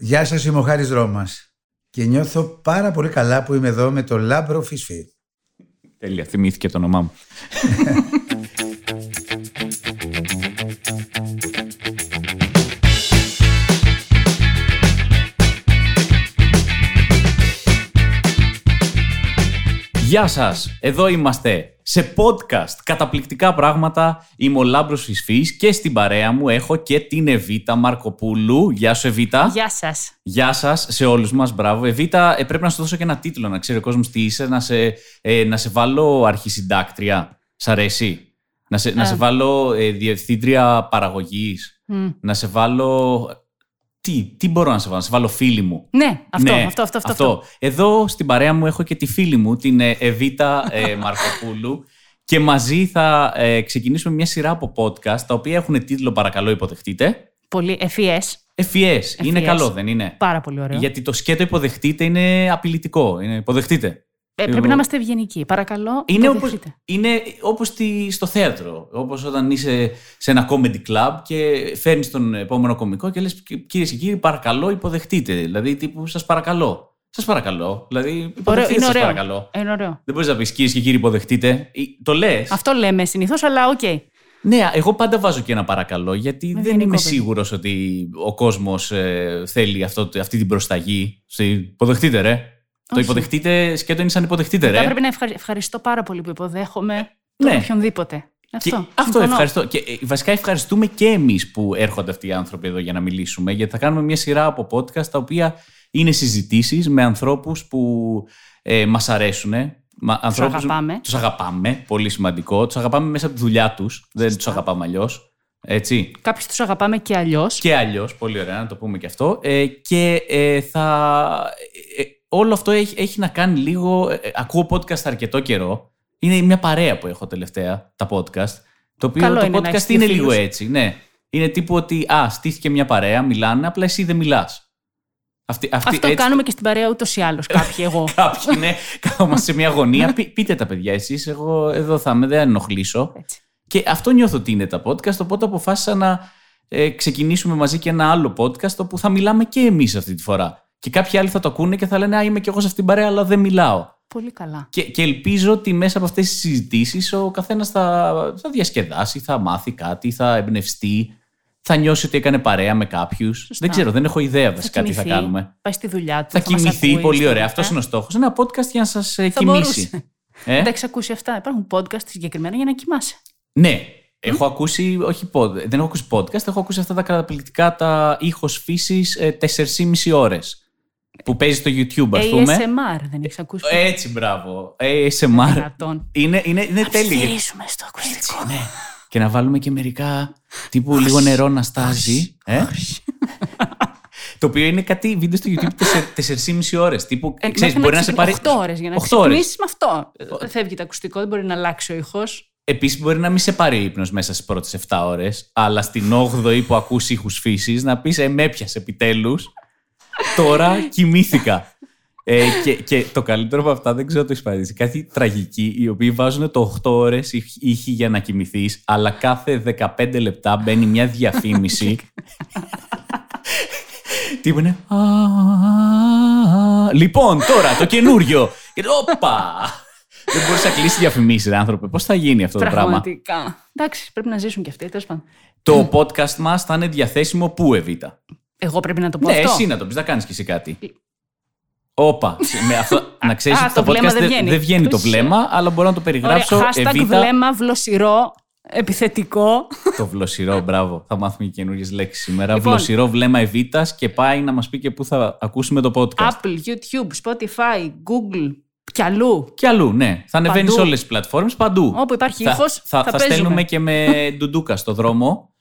Γεια σας, είμαι ο Χάρης Ρώμας και νιώθω πάρα πολύ καλά που είμαι εδώ με το Λάμπρο Φισφή. Τέλεια, θυμήθηκε το όνομά μου. Γεια σας, εδώ είμαστε σε podcast καταπληκτικά πράγματα. Είμαι ο Λάμπρος Φισφής και στην παρέα μου έχω και την Εβίτα Μαρκοπούλου. Γεια σου Εβίτα. Γεια σας. Γεια σας σε όλους μας, μπράβο. Εβίτα, ε, πρέπει να σου δώσω και ένα τίτλο να ξέρει ο κόσμος τι είσαι, να σε, ε, να σε βάλω αρχισυντάκτρια. Σ' αρέσει; Να σε, να σε βάλω ε, διευθύντρια παραγωγής. Να σε βάλω τι, τι μπορώ να σε βάλω, να σε βάλω φίλη μου. Ναι, αυτό, αυτό, αυτό, αυτό, αυτό. Εδώ στην παρέα μου έχω και τη φίλη μου, την ε, Εβίτα ε, Μαρκοπούλου. Και μαζί θα ε, ξεκινήσουμε μια σειρά από podcast, τα οποία έχουν τίτλο «Παρακαλώ υποδεχτείτε». Πολύ ευφυές. Ευφυές. Είναι καλό, δεν είναι; Πάρα πολύ ωραίο. Γιατί το σκέτο υποδεχτείτε είναι απειλητικό. Είναι υποδεχτείτε. Ε, πρέπει να είμαστε ευγενικοί. Παρακαλώ, είναι όπως, είναι όπως στο θέατρο. Όπως όταν είσαι σε ένα comedy club και φέρνεις τον επόμενο κομικό και λες κυρίες και κύριοι παρακαλώ υποδεχτείτε. Δηλαδή τύπου σας παρακαλώ. Σας παρακαλώ. Δηλαδή, υποδεχτείτε σας παρακαλώ. Είναι ωραίο. Δεν μπορείς να πεις κυρίες και κύριοι, υποδεχτείτε. Το λες. Αυτό λέμε συνήθως, αλλά OK. Okay. Ναι, εγώ πάντα βάζω και ένα παρακαλώ, γιατί δεν είμαι σίγουρος ότι ο κόσμος ε, θέλει αυτό, αυτή την προσταγή. Υποδεχτείτε, ρε. Το υποδεχτείτε, σκέτο είναι σαν υποδεχτείτε, ρε. Πρέπει να ευχαριστώ πάρα πολύ που υποδέχομαι τον ναι. οποιονδήποτε. Αυτό, αυτό ευχαριστώ. Και ε, βασικά ευχαριστούμε και εμείς που έρχονται αυτοί οι άνθρωποι εδώ για να μιλήσουμε, γιατί θα κάνουμε μια σειρά από podcast τα οποία είναι συζητήσεις με ανθρώπους που ε, μας αρέσουν. Τους αγαπάμε. Τους αγαπάμε, πολύ σημαντικό. Τους αγαπάμε μέσα από τη δουλειά τους. Δεν τους αγαπάμε αλλιώς. Έτσι. Κάποιους τους αγαπάμε και αλλιώς. Και αλλιώς, πολύ ωραία, να το πούμε και αυτό. Ε, και ε, θα. Ε, όλο αυτό έχει, έχει να κάνει λίγο. Ε, ε, ακούω podcast αρκετό καιρό. Είναι μια παρέα που έχω τελευταία, τα podcast. Το οποίο Καλό το είναι podcast είναι λίγο έτσι. Ναι. Είναι τύπου ότι, α, στήθηκε μια παρέα, μιλάνε, απλά εσύ δεν μιλάς. Αυτή, αυτή, Αυτό έτσι... κάνουμε και στην παρέα ούτως ή άλλως. Κάποιοι, εγώ. Κάποιοι, ναι. Κάθομαστε σε μια γωνία. πείτε τα παιδιά, εσείς. Εγώ εδώ θα είμαι, δεν ενοχλήσω. Έτσι. Και αυτό νιώθω ότι είναι τα podcast. Οπότε αποφάσισα να ε, ξεκινήσουμε μαζί και ένα άλλο podcast όπου θα μιλάμε και εμείς αυτή τη φορά. Και κάποιοι άλλοι θα το ακούνε και θα λένε Α, είμαι κι εγώ σε αυτήν την παρέα, αλλά δεν μιλάω. Πολύ καλά. Και, και ελπίζω ότι μέσα από αυτές τις συζητήσεις ο καθένας θα, θα διασκεδάσει, θα μάθει κάτι, θα εμπνευστεί, θα νιώσει ότι έκανε παρέα με κάποιους. Δεν ξέρω, δεν έχω ιδέα βασικά τι θα κάνουμε. Πάει στη δουλειά του. Θα, θα κοιμηθεί, πολύ ωραία. Αυτός είναι ο στόχος. Ένα podcast για να σας ε, κοιμήσει. Ε; Δεν τα έχεις ακούσει αυτά. Υπάρχουν podcast συγκεκριμένα για να κοιμάσαι. Ναι, Έχω ακούσει, όχι δεν έχω ακούσει podcast, έχω ακούσει αυτά τα καταπληκτικά τα ήχος φύσης ε, 4,5 ώρες που παίζει στο YouTube, ας πούμε. ASMR, δεν έχεις ακούσει. Έτσι, μπράβο. ASMR. Είναι, είναι, είναι τέλειο. Να στο ακουστικό. ναι. Και να βάλουμε και μερικά τύπου λίγο νερό να στάζει. Ε; Το οποίο είναι κάτι βίντεο στο YouTube 4,5 ώρες. Τύπου, ε, ξέρεις, μπορεί να σε πάρει. 8 ώρες για να ξεκινήσεις με αυτό. Δεν φεύγει το ακουστικό, δεν μπορεί να αλλάξει ο ήχος. Επίσης, μπορεί να μην σε πάρει ύπνος μέσα στις πρώτες 7 ώρες, αλλά στην 8η που ακούς ήχους φύσης να πεις Ε, με έπιασε επιτέλους. Τώρα κοιμήθηκα. Ε, και, και το καλύτερο από αυτά δεν ξέρω το έχεις παρατηρήσει. Κάτι τραγική, οι οποίοι βάζουν το 8 ώρες ήχη για να κοιμηθείς, αλλά κάθε 15 λεπτά μπαίνει μια διαφήμιση. Τι είναι. Λοιπόν, τώρα το καινούριο. Όπα! Δεν μπορείς να κλείσεις διαφημίσεις, άνθρωπε. Πώς θα γίνει αυτό το πράγμα; Πραγματικά. Εντάξει, πρέπει να ζήσουν κι αυτοί. Το podcast μας θα είναι διαθέσιμο πού, Εβίτα; Εγώ πρέπει να το πω ναι, αυτό. εσύ να το πεις, να κάνεις κι εσύ κάτι. Όπα. με αυτό, να ξέρεις ότι το, podcast δεν βγαίνει, δεν βγαίνει το βλέμμα, αλλά μπορώ να το περιγράψω. Ωραία, hashtag βλέμμα, βλοσιρό, επιθετικό. το βλοσιρό, μπράβο. Θα μάθουμε και καινούργιες λέξεις σήμερα. Λοιπόν, βλοσιρό βλέμμα Εβίτα και πάει να μας πει και πού θα ακούσουμε το podcast. Apple, YouTube, Spotify, Google, κι αλλού. Κι αλλού, ναι. Θα ανεβαίνεις σε όλες τις πλατφόρμες παντού. Όπου υπάρχει ήχος. Θα, θα, θα, στέλνουμε και με ντουντούκα στο δρόμο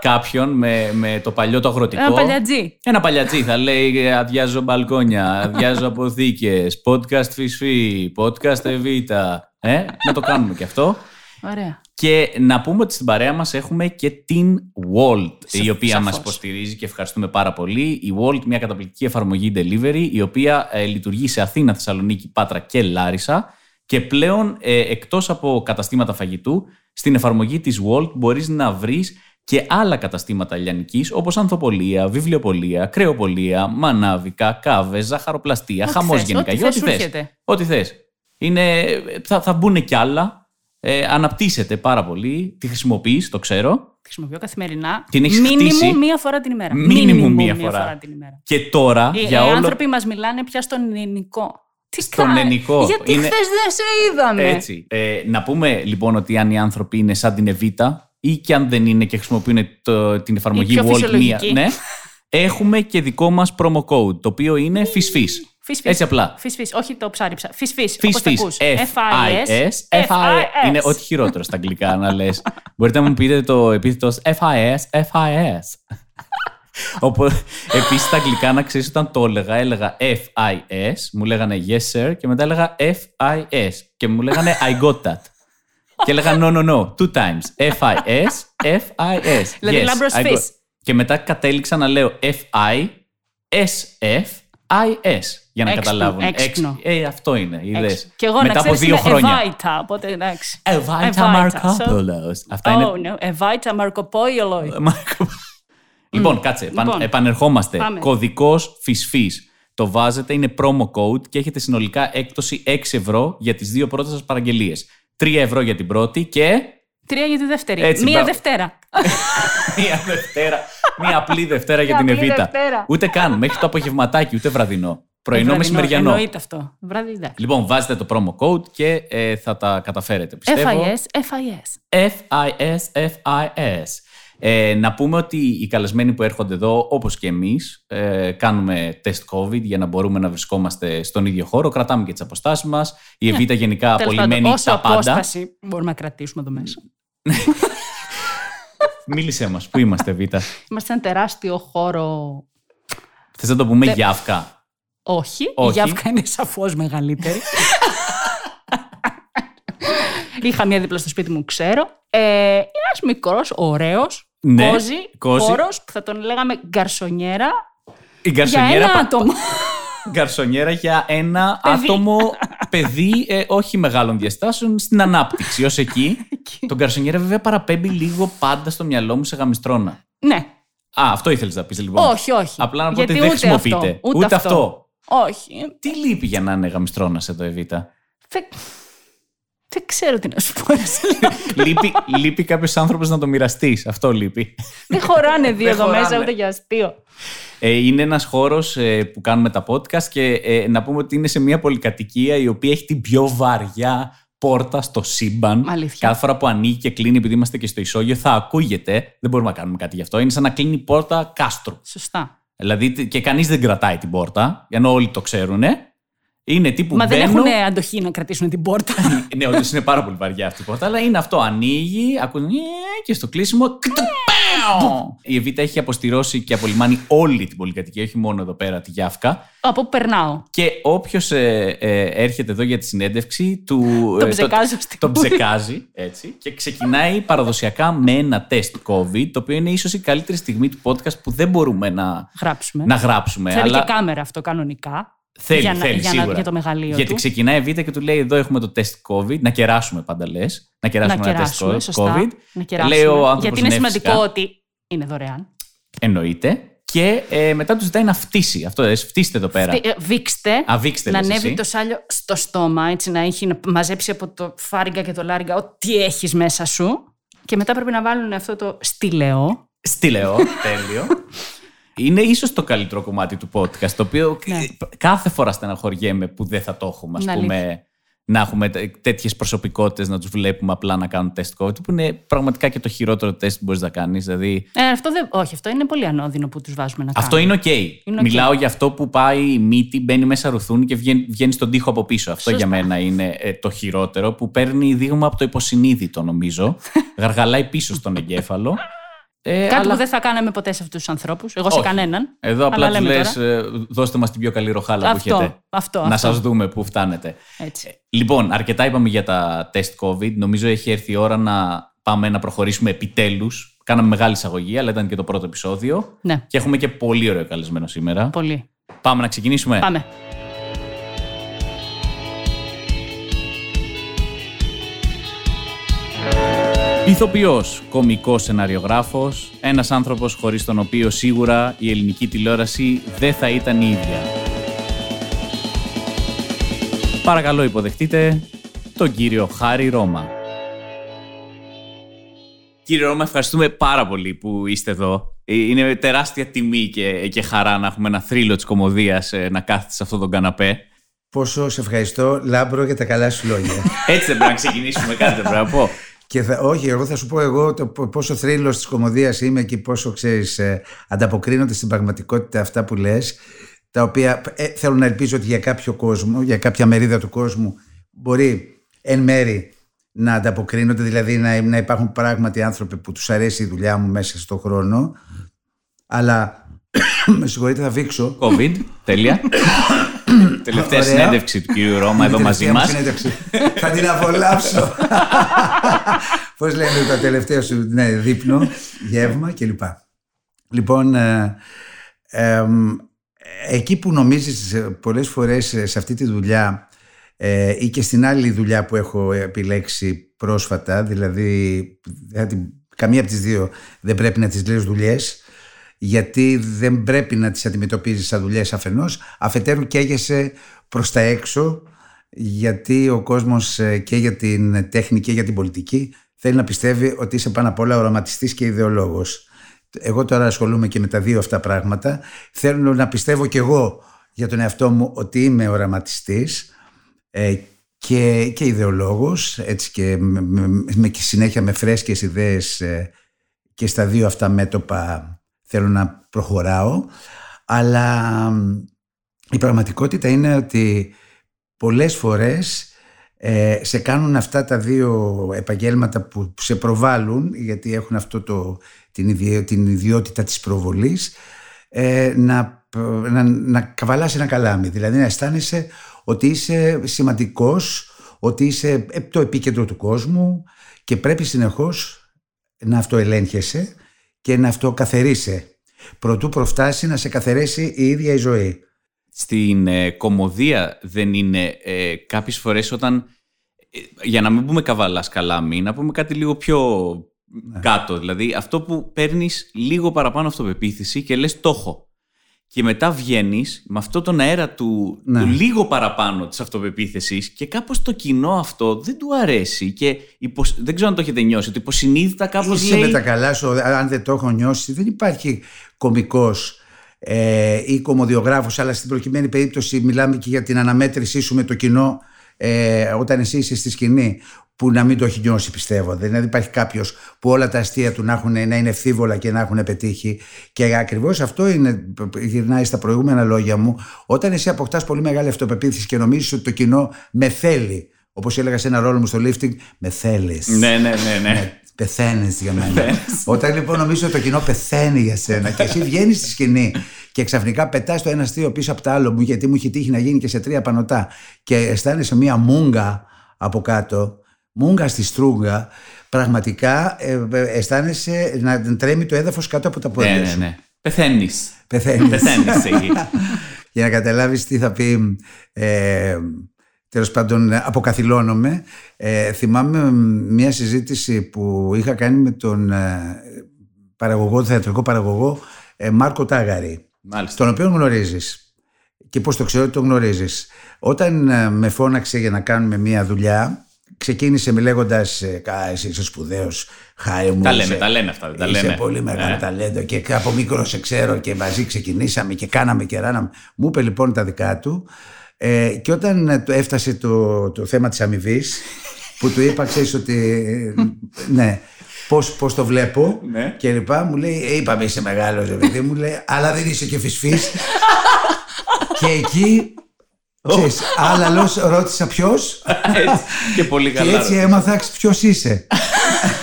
κάποιον με, με το παλιό το αγροτικό. Ένα παλιατζή. Ένα παλιατζή. Θα λέει αδειάζω μπαλκόνια, αδειάζω αποθήκες, podcast φυσφή, podcast εβίτα. Ε, να το κάνουμε και αυτό. Ωραία. Και να πούμε ότι στην παρέα μας έχουμε και την Walt, η οποία μας υποστηρίζει και ευχαριστούμε πάρα πολύ. Η Walt, μια καταπληκτική εφαρμογή delivery, η οποία ε, λειτουργεί σε Αθήνα, Θεσσαλονίκη, Πάτρα και Λάρισα. Και πλέον, ε, εκτός από καταστήματα φαγητού, στην εφαρμογή της Walt μπορείς να βρεις και άλλα καταστήματα λιανικής όπως ανθοπολία, βιβλιοπολία, κρεοπολία, μανάβικα, κάβες, ζαχαροπλαστεία, Ό,τι χαμός θες, γενικά. ό,τι Για θες ό,τι σου θες. έρχεται. Ό,τι θες. Είναι, θα, θα μπουν κι άλλα. Ε, αναπτύσσεται πάρα πολύ. Τη χρησιμοποιείς, το ξέρω. Χρησιμοποιώ καθημερινά. Την έχεις Minimum χτίσει. μία φορά την ημέρα. Minimum Minimum μία φορά. την ημέρα. Και τώρα Οι, για οι όλο. άνθρωποι μας μιλάνε πια στον ελληνικό. Τι Στον κα- ελληνικό. Γιατί Είναι- χθες δεν σε είδαμε. Έτσι. Ε, να πούμε λοιπόν ότι αν οι άνθρωποι είναι σαν την Εβίτα ή και αν δεν είναι και χρησιμοποιούν το, την εφαρμογή πιο Walt μία, φυσιολογική. ναι, έχουμε και δικό μας promo code, το οποίο είναι FISFIS. Φυσ, φυσ. Έτσι απλά. Φυσ, φυσ. Όχι το ψάρι ψάρι. Φυσ, φυσ. FISFIS. Όπως τα ακούς. F-I-S. F-I-S. F-I- Είναι ό,τι χειρότερο στα αγγλικά να λες. Μπορείτε να μου πείτε το επίθετος FIS. FIS. Οπότε, επίσης στα αγγλικά να ξέρεις όταν το έλεγα, έλεγα FIS, μου λέγανε yes sir και μετά έλεγα FIS και μου λέγανε I got that. Και έλεγα no, no, no, two times. F-I-S, F-I-S. Δηλαδή, yes, Λάμπρος I got- Φις. Και μετά κατέληξα να λέω F-I-S-F-I-S για να Έξυπνο, καταλάβουν. έξυπνο. Έξι- Ε, αυτό είναι, είδες. Και εγώ μετά να από ξέρεις δύο είναι χρόνια. Εβάιτα, οπότε εντάξει. Εβάιτα Εβάιτα, Μαρκόπουλος. Αυτά είναι Oh, no. Εβάιτα Μαρκοπόιλο. Μάρκο. Λοιπόν, κάτσε. επαν- Λοιπόν, επανερχόμαστε. πάμε. Κωδικός φυσφής. Το βάζετε, είναι promo code και έχετε συνολικά έκπτωση 6 ευρώ για τις δύο πρώτες σας παραγγελίες. 3 ευρώ για την πρώτη και Τρία για τη δεύτερη. Έτσι, Μία μπράβο. Δευτέρα. μία Δευτέρα. μία απλή Δευτέρα για Μία την απλή Εβίτα. Δευτέρα. Ούτε καν, μέχρι το απογευματάκι, ούτε βραδινό. Πρωινό Βραδινό, μεσημεριανό. Εννοείται αυτό. Βράδυ εντάξει. Λοιπόν, βάζετε το promo code και ε, θα τα καταφέρετε, πιστεύω. FIS, FIS. FIS, FIS. Ε, να πούμε ότι οι καλεσμένοι που έρχονται εδώ, όπως και εμείς, ε, κάνουμε τεστ COVID για να μπορούμε να βρισκόμαστε στον ίδιο χώρο. Κρατάμε και τις αποστάσεις μας. Η Εβίτα γενικά Ναι. Τέλος πάντων, απολυμμένει όσο τα πάντα. απόσταση μπορούμε να κρατήσουμε εδώ μέσα. Μίλησέ μας. Πού είμαστε, Εβίτα; Είμαστε σε ένα τεράστιο χώρο. Θες να το πούμε Τε- Γιάφκα. Όχι, η Όχι. Γιάφκα είναι σαφώς μεγαλύτερη. Είχα μία δίπλα στο σπίτι μου, ξέρω. Ε, Ένας μικρός, ωραίος, Ναι, κόζι, κόζι. χώρος που θα τον λέγαμε γκαρσονιέρα. Η Για γκαρσονιέρα, ένα πα- άτομο. γκαρσονιέρα για ένα Παιδί. άτομο παιδί ε, όχι μεγάλων διαστάσεων στην ανάπτυξη. Ως εκεί. το γκαρσονιέρα βέβαια παραπέμπει λίγο πάντα στο μυαλό μου σε γαμιστρώνα. ναι, Α, αυτό ήθελες να πεις λοιπόν. όχι, όχι. Απλά να πω Γιατί ότι δεν ούτε χρησιμοποιείτε. Αυτό, ούτε, αυτό. Όχι. Τι λείπει για να είναι γαμιστρώνας εδώ, Εβίτα; Δεν, δεν ξέρω τι να σου πω. ρε Σελήνη. λείπει λείπει κάποιος άνθρωπος να το μοιραστείς. Αυτό λείπει. δεν χωράνε δύο Δεν εδώ μέσα χωράνε. ούτε για αστείο. Ε, είναι ένας χώρος που κάνουμε τα podcast και ε, να πούμε ότι είναι σε μια πολυκατοικία η οποία έχει την πιο βαριά πόρτα στο σύμπαν. Αλήθεια. Κάθε φορά που ανοίγει και κλείνει, επειδή είμαστε και στο ισόγειο, θα ακούγεται. Δεν μπορούμε να κάνουμε κάτι γι' αυτό. Είναι σαν να κλείνει η πόρτα κάστρου. Σωστά. Δηλαδή και κανείς δεν κρατάει την πόρτα, ενώ όλοι το ξέρουν. Είναι τύπου Μα δεν μπαίνω- έχουν αντοχή να κρατήσουν την πόρτα. ναι, όντως είναι πάρα πολύ βαριά αυτή η πόρτα, αλλά είναι αυτό. Ανοίγει, ακούνε και στο κλείσιμο. κτουπάου. Η Εβίτα έχει αποστηρώσει και απολυμάνει όλη την πολυκατοικία, όχι μόνο εδώ πέρα τη Γιάφκα. Από που περνάω. Και όποιος έρχεται εδώ για τη συνέντευξη, του. Τον ε, ψεκάζω στην Τον κούρη. ψεκάζει, έτσι. Και ξεκινάει παραδοσιακά με ένα τεστ COVID, το οποίο είναι ίσως η καλύτερη στιγμή του podcast που δεν μπορούμε να, Γράψουμε. να γράψουμε. Θέλει αλλά... και κάμερα αυτό κανονικά. Θέλει, για, να- θέλει, για, να- σίγουρα. για το μεγαλείο Γιατί του. ξεκινάει η Β' και του λέει: Εδώ έχουμε το τεστ COVID. Να κεράσουμε πάντα λες. Να κεράσουμε να ένα τεστ κεράσουμε, σωστά. COVID. Να κεράσουμε. Λέει ο άνθρωπος Γιατί είναι ναι, σημαντικό φυσικά. ότι είναι δωρεάν. Εννοείται. Και ε, μετά τους ζητάει να φτύσει. Αυτό λες, φτύστε εδώ πέρα. Φτι- ε, Βήξτε. Α, βήξτε, να λες ανέβει εσύ. το σάλιο στο στόμα, έτσι να έχει να μαζέψει από το φάριγγα και το λάριγγα ό,τι έχεις μέσα σου. Και μετά πρέπει να βάλουν αυτό το στυλαιό. Στείλεω. τέλειο. Είναι ίσως το καλύτερο κομμάτι του podcast, το οποίο Ναι. κάθε φορά στεναχωριέμαι που δεν θα το έχουμε, ας Είναι πούμε, να έχουμε τέτοιες προσωπικότητες να τους βλέπουμε απλά να κάνουν τεστ COVID, που είναι πραγματικά και το χειρότερο τεστ που μπορείς να κάνεις. Δηλαδή, Ε, αυτό δεν, όχι, αυτό είναι πολύ ανώδυνο που τους βάζουμε να Αυτό κάνουν. είναι οκ. Είναι οκ. Μιλάω για αυτό που πάει η μύτη, μπαίνει μέσα ρουθούνι και βγαίνει, βγαίνει στον τοίχο από πίσω. Αυτό Σωστά. για μένα είναι ε, το χειρότερο που παίρνει δείγμα από το υποσυνείδητο, νομίζω. Γαργαλάει πίσω στον εγκέφαλο. Ε, Κάτι αλλά που δεν θα κάναμε ποτέ σε αυτούς τους ανθρώπους. Εγώ σε Όχι. κανέναν. Εδώ απλά Αλλά τους λέμε λες: τώρα. δώστε μας την πιο καλή ροχάλα που Αυτό, έχετε. αυτό, Να αυτό. σας δούμε πού φτάνετε. Έτσι. Λοιπόν, αρκετά είπαμε για τα τεστ COVID. Νομίζω έχει έρθει η ώρα να πάμε να προχωρήσουμε επιτέλους. Κάναμε μεγάλη εισαγωγή, αλλά ήταν και το πρώτο επεισόδιο. Ναι, Και έχουμε και πολύ ωραίο καλεσμένο σήμερα. πολύ. Πάμε να ξεκινήσουμε. Πάμε. Ηθοποιός, κομικός σεναριογράφος, ένας άνθρωπος χωρίς τον οποίο σίγουρα η ελληνική τηλεόραση δεν θα ήταν η ίδια. Παρακαλώ υποδεχτείτε τον κύριο Χάρη Ρώμα. Κύριε Ρώμα, ευχαριστούμε πάρα πολύ που είστε εδώ. Είναι τεράστια τιμή και, και χαρά να έχουμε ένα θρύλο της κωμωδίας ε, να κάθεται σε αυτόν τον καναπέ. Πόσο σε ευχαριστώ, Λάμπρο, για τα καλά σου λόγια. Έτσι δεν πρέπει να ξεκινήσουμε, κάτι δεν πρέπει να πω. Και θα, όχι, εγώ θα σου πω εγώ το πόσο θρύλος της κομμωδίας είμαι και πόσο, ξέρεις, ε, ανταποκρίνονται στην πραγματικότητα αυτά που λες, τα οποία ε, θέλω να ελπίζω ότι για κάποιο κόσμο, για κάποια μερίδα του κόσμου, μπορεί εν μέρη να ανταποκρίνονται, δηλαδή να, να υπάρχουν πράγματι άνθρωποι που τους αρέσει η δουλειά μου μέσα στον χρόνο, αλλά με συγχωρείτε θα βήξω. COVID, τέλεια. Τελευταία συνέντευξη του κύριου Ρώμα εδώ μαζί μας. θα την απολαύσω. Πώς λένε τα τελευταία σου, ναι, δείπνο, γεύμα κλπ. Λοιπόν, ε, εκεί που νομίζεις πολλές φορές σε αυτή τη δουλειά ε, ή και στην άλλη δουλειά που έχω επιλέξει πρόσφατα, δηλαδή καμία από τις δύο δεν πρέπει να τις λες δουλειές, γιατί δεν πρέπει να τις αντιμετωπίζεις σαν δουλειές αφενός, αφετέρου καίγεσαι προς τα έξω, γιατί ο κόσμος ε, και για την τέχνη και για την πολιτική θέλει να πιστεύει ότι είσαι πάνω απ' όλα οραματιστής και ιδεολόγος. Εγώ τώρα ασχολούμαι και με τα δύο αυτά πράγματα. Θέλω να πιστεύω κι εγώ για τον εαυτό μου ότι είμαι οραματιστής ε, και, και ιδεολόγος, έτσι και με, με, συνέχεια με φρέσκες ιδέες ε, και στα δύο αυτά μέτωπα θέλω να προχωράω, αλλά η πραγματικότητα είναι ότι πολλές φορές ε, σε κάνουν αυτά τα δύο επαγγέλματα που σε προβάλλουν, γιατί έχουν αυτό το, την, ιδιο, την ιδιότητα της προβολής, ε, να, να, να καβαλάς ένα καλάμι, δηλαδή να αισθάνεσαι ότι είσαι σημαντικός, ότι είσαι το επίκεντρο του κόσμου και πρέπει συνεχώς να αυτοελέγχεσαι και να αυτό καθαρίσε. Προτού προφτάσει να σε καθαρίσει η ίδια η ζωή. Στην ε, κομμωδία δεν είναι ε, κάποιες φορές όταν, ε, για να μην πούμε καβαλά καλάμι, να πούμε κάτι λίγο πιο ναι. κάτω. Δηλαδή αυτό που παίρνεις λίγο παραπάνω αυτοπεποίθηση και λες το έχω και μετά βγαίνεις με αυτό τον αέρα του, ναι. του λίγο παραπάνω της αυτοπεποίθησης και κάπως το κοινό αυτό δεν του αρέσει. Και δεν ξέρω αν το έχετε νιώσει, ότι υποσυνείδητα κάπως. Είσαι λέει... με τα καλά σου, αν δεν το έχω νιώσει, δεν υπάρχει κωμικός ε, ή κομμοδιογράφο, αλλά στην προκειμένη περίπτωση μιλάμε και για την αναμέτρησή σου με το κοινό ε, όταν εσύ είσαι στη σκηνή που να μην το έχει νιώσει πιστεύω. Δηλαδή υπάρχει κάποιος που όλα τα αστεία του να, έχουν, να είναι ευθύβολα και να έχουν πετύχει. Και ακριβώς αυτό είναι, γυρνάει στα προηγούμενα λόγια μου. Όταν εσύ αποκτάς πολύ μεγάλη αυτοπεποίθηση και νομίζεις ότι το κοινό με θέλει. Όπως έλεγα σε ένα ρόλο μου στο lifting, με θέλεις. Ναι, ναι, ναι. ναι. Πεθαίνεις για μένα. Όταν λοιπόν νομίζω ότι το κοινό πεθαίνει για σένα και εσύ βγαίνεις στη σκηνή και ξαφνικά πετάς το ένα αστείο πίσω από το άλλο μου, γιατί μου έχει τύχει να γίνει και σε τρία πανωτά και αισθάνεσαι μία μούγκα από κάτω μούγκα στη στρούγκα, πραγματικά ε, ε, αισθάνεσαι να τρέμει το έδαφος κάτω από τα πόδια ναι, σου. Ναι, ναι, Πεθαίνεις. Πεθαίνεις. Πεθαίνεις Για να καταλάβεις τι θα πει... Ε, Τέλος πάντων, αποκαθιλώνομαι. Ε, θυμάμαι μια συζήτηση που είχα κάνει με τον ε, παραγωγό, τον θεατρικό παραγωγό ε, Μάρκο Τάγαρη. Μάλιστα. Τον οποίο γνωρίζεις. Και πώς το ξέρω ότι τον γνωρίζεις. Όταν ε, με φώναξε για να κάνουμε μια δουλειά, ξεκίνησε με λέγοντας ε, Εσύ είσαι σπουδαίος, χάρη μου. Τα λέμε, τα λέμε αυτά. Τα είσαι λέμε. πολύ μεγάλο ε. ταλέντο και από μικρός σε ξέρω και μαζί ξεκινήσαμε και κάναμε και ράναμε. Μου είπε λοιπόν τα δικά του. Ε, και όταν ε, έφτασε το, το θέμα της αμοιβής, που του είπα, ξέρεις ότι ναι, πώς, πώς το βλέπω ναι. και λοιπά, μου λέει, ε, είπαμε είσαι μεγάλος, παιδί μου, λέει, αλλά δεν είσαι και φυσφής. και εκεί Ξέρεις, άλλα ρώτησα ποιος. και πολύ καλά. Και έτσι έμαθα ποιος είσαι.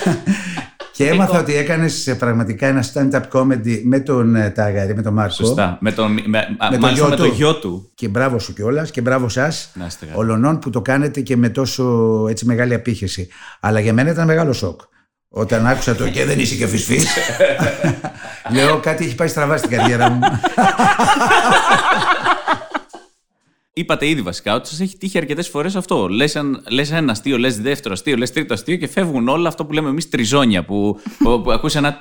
και έμαθα ότι έκανες πραγματικά ένα stand-up comedy με τον ε, Τάγαρη, με τον Μάρκο. Σωστά. Με τον, με, με τον γιο, με το γιο του. Και μπράβο σου κιόλας και μπράβο σας. Ολονών που το κάνετε και με τόσο έτσι, μεγάλη απήχηση. Αλλά για μένα ήταν μεγάλο σοκ. Όταν άκουσα το και δεν είσαι και φυσφής. Λέω κάτι έχει πάει στραβά στην καριέρα μου. είπατε ήδη βασικά ότι σας έχει τύχει αρκετές φορές αυτό. Λες λες ένα αστείο, λες δεύτερο αστείο, λες τρίτο αστείο και φεύγουν όλα αυτό που λέμε εμείς τριζόνια. Που, που, που ακούς ένα.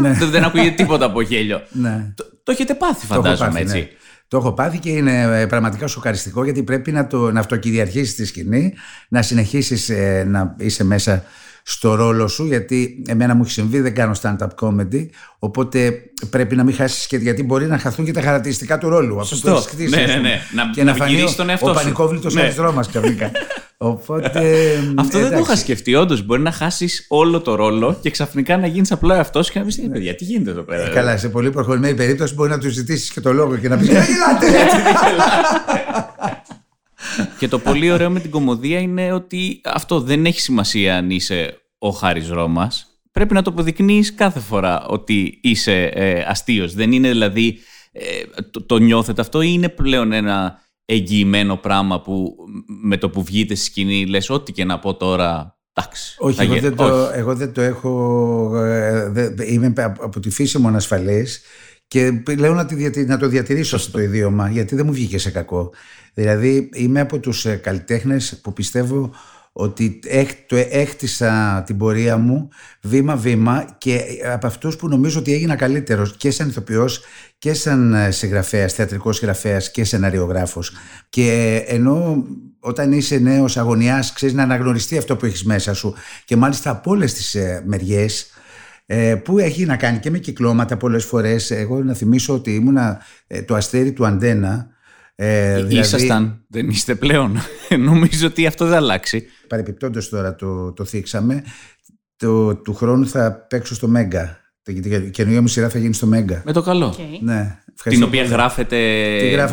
Ναι. δεν ακούγεται τίποτα από γέλιο. Ναι. Το, το έχετε πάθει, φαντάζομαι πάθει, έτσι. Ναι. Το έχω πάθει και είναι ε, πραγματικά σοκαριστικό γιατί πρέπει να, το, να αυτοκυριαρχήσεις τη σκηνή, να συνεχίσεις ε, να είσαι μέσα στο ρόλο σου, γιατί εμένα μου έχει συμβεί, δεν κάνω stand-up comedy, οπότε πρέπει να μην χάσεις και γιατί μπορεί να χαθούν και τα χαρακτηριστικά του ρόλου. Σωστό. Αυτό που ναι, ναι, ναι. Να, και να, να φανεί τον εαυτό ο πανικόβλητος ναι. αριθρό μα ξαφνικά. Οπότε, Αυτό δεν το είχα σκεφτεί. Όντως, μπορεί να χάσεις όλο το ρόλο και ξαφνικά να γίνεις απλά εαυτός και να πεις: «Ε, Παιδιά, τι γίνεται εδώ πέρα; Ε, καλά, σε πολύ προχωρημένη περίπτωση μπορεί να τους ζητήσεις και το λόγο και να πεις: Δεν γελάτε! και το πολύ ωραίο με την κομμωδία είναι ότι αυτό δεν έχει σημασία αν είσαι ο Χάρης Ρώμας. Πρέπει να το αποδεικνύεις κάθε φορά ότι είσαι ε, αστείος. Δεν είναι δηλαδή ε, το, το νιώθετε αυτό ή είναι πλέον ένα εγγυημένο πράγμα που με το που βγείτε στη σκηνή λες ό,τι και να πω τώρα Εντάξει, όχι, εγώ δεν, το, εγώ δεν το έχω. Ε, είμαι από τη φύση μου ανασφαλής και λέω να, να το διατηρήσω αυτό το ιδίωμα γιατί δεν μου βγήκε σε κακό. Δηλαδή είμαι από τους ε, καλλιτέχνες που πιστεύω ότι το έκτισα την πορεία μου βήμα-βήμα και από αυτούς που νομίζω ότι έγινα καλύτερος και σαν ηθοποιός και σαν ε, συγγραφέας, θεατρικός συγγραφέας και σεναριογράφος. Και ενώ όταν είσαι νέος αγωνιάς ξέρεις να αναγνωριστεί αυτό που έχεις μέσα σου και μάλιστα από όλες τις ε, μεριές ε, που έχει να κάνει και με κυκλώματα πολλές φορές. Εγώ να θυμίσω ότι ήμουνα το αστέρι του Αντένα ε, δηλαδή... Ήσασταν, δεν είστε πλέον. Νομίζω ότι αυτό δεν αλλάξει. Παρεπιπτόντως τώρα το, το θίξαμε. Το, του χρόνου θα παίξω στο Μέγκα. Η καινούργια μου σειρά θα γίνει στο Μέγκα. Με το καλό. Okay. Ναι, την οποία γράφετε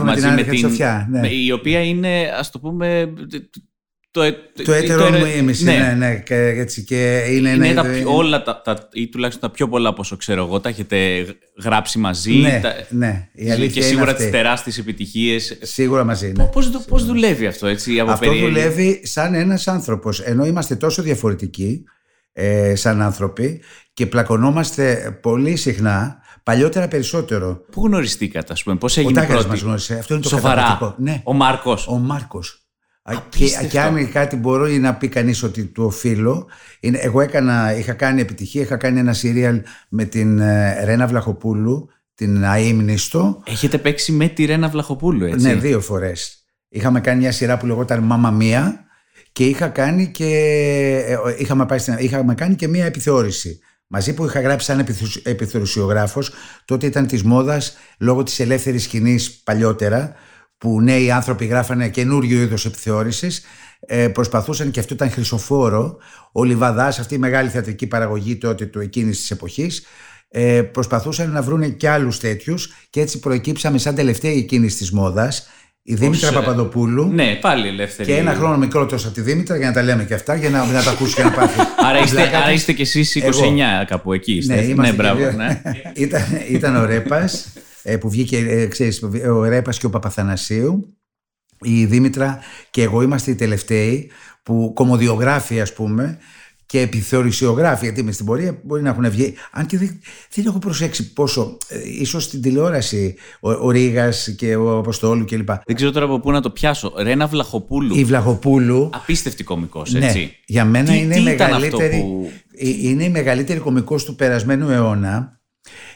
μαζί με, με την. Σοφιά, ναι. Η οποία είναι, ας το πούμε, το, ε, το έτερο μου ήμιση, ναι. ναι, ναι, και, έτσι, και είναι, είναι τα, όλα τα, τα, ή τουλάχιστον τα πιο πολλά από όσο ξέρω εγώ, τα έχετε γράψει μαζί. Ναι, τα, ναι. Η αλήθεια και σίγουρα τις τεράστιες επιτυχίες. Σίγουρα μαζί. Ναι. Πώς, πώς δουλεύει αυτό, έτσι, από Αυτό περίεργη. δουλεύει σαν ένας άνθρωπος. Ενώ είμαστε τόσο διαφορετικοί ε, σαν άνθρωποι και πλακωνόμαστε πολύ συχνά, παλιότερα περισσότερο. Πού γνωριστήκατε, ας πούμε, πώς έγινε Ο η πρώτη. μας γνώρισε. Αυτό είναι το Σοβαρά. καταπληκτικό. Ναι. Ο Μάρκος. Ο Μάρκος. Και, Απίστευτο. και αν κάτι μπορεί να πει κανείς ότι του οφείλω είναι, εγώ έκανα, είχα κάνει επιτυχία είχα κάνει ένα σύριαλ με την ε, Ρένα Βλαχοπούλου την αείμνηστο Έχετε παίξει με τη Ρένα Βλαχοπούλου, έτσι; ναι δύο φορές είχαμε κάνει μια σειρά που λεγόταν Μάμα Μία και είχα κάνει και, ε, είχαμε, πάει στην, είχαμε κάνει και μια επιθεώρηση Μαζί που είχα γράψει σαν επιθεωρησιογράφος τότε ήταν της μόδας λόγω της ελεύθερης σκηνής παλιότερα που νέοι άνθρωποι γράφανε καινούριο είδος επιθεώρησης ε, προσπαθούσαν και αυτό ήταν χρυσοφόρο ο Λιβαδάς, αυτή η μεγάλη θεατρική παραγωγή τότε του εκείνης της εποχής ε, προσπαθούσαν να βρουν και άλλους τέτοιους και έτσι προεκύψαμε σαν τελευταία εκείνης της μόδας η Δήμητρα ε, Παπαδοπούλου Ναι, πάλι ελεύθερη. και ένα χρόνο μικρότερος από τη Δήμητρα για να τα λέμε και αυτά για να, να τα ακούσει και να πάθει Άρα είστε, Βλάκα άρα της. είστε κι εσείς 29 Εγώ. κάπου εκεί. Είστε. Ναι, είμαστε και μπράβο. δύο. ναι. ήταν, ήταν ο Ρέπας ε, που βγήκε, ε, ξέρεις, ο Ρέπας και ο Παπαθανασίου η Δήμητρα και εγώ είμαστε οι τελευταίοι που κομμοδιογράφοι ας πούμε και επιθεωρησιογράφοι γιατί μες στην πορεία μπορεί να έχουν βγει αν και δεν, δεν έχω προσέξει πόσο ε, ίσως στην τηλεόραση ο, ο Ρήγας και ο Αποστόλου κλπ Δεν ξέρω τώρα από πού να το πιάσω. Ρένα Βλαχοπούλου. η Βλαχοπούλου Απίστευτη κωμικός, ναι, έτσι. για μένα Τι- είναι, τι η ήταν αυτό μεγαλύτερη, που- ε, είναι η μεγαλύτερη κωμικός του περασμένου αιώνα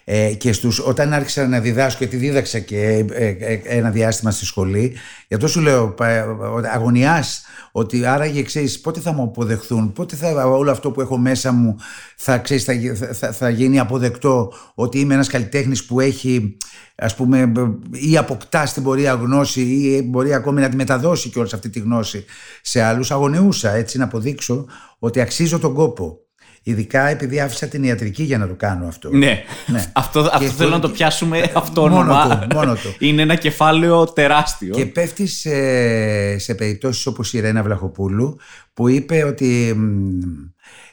ε, και στους, όταν άρχισα να διδάσκω γιατί δίδαξα και ε, ε, ένα διάστημα στη σχολή γι' αυτό σου λέω πα- αγωνιάς ότι άραγε ξέρεις πότε θα μου αποδεχθούν πότε θα, όλο αυτό που έχω μέσα μου θα, ξέρεις, θα, γι- θα, θα γίνει αποδεκτό ότι είμαι ένας καλλιτέχνης που έχει ας πούμε ή αποκτά στην πορεία γνώση ή μπορεί ακόμη να τη μεταδώσει και όλη αυτή τη γνώση σε άλλους. Αγωνιούσα έτσι να αποδείξω ότι αξίζω τον κόπο ειδικά επειδή άφησα την ιατρική για να το κάνω αυτό Ναι. Ναι. αυτό, αυτό Και θέλω να το το- πιάσουμε αυτόνομα. Μόνο του, μόνο του. Είναι ένα κεφάλαιο τεράστιο. Και πέφτεις σε, σε περιπτώσεις όπως η Ρένα Βλαχοπούλου που είπε ότι μ,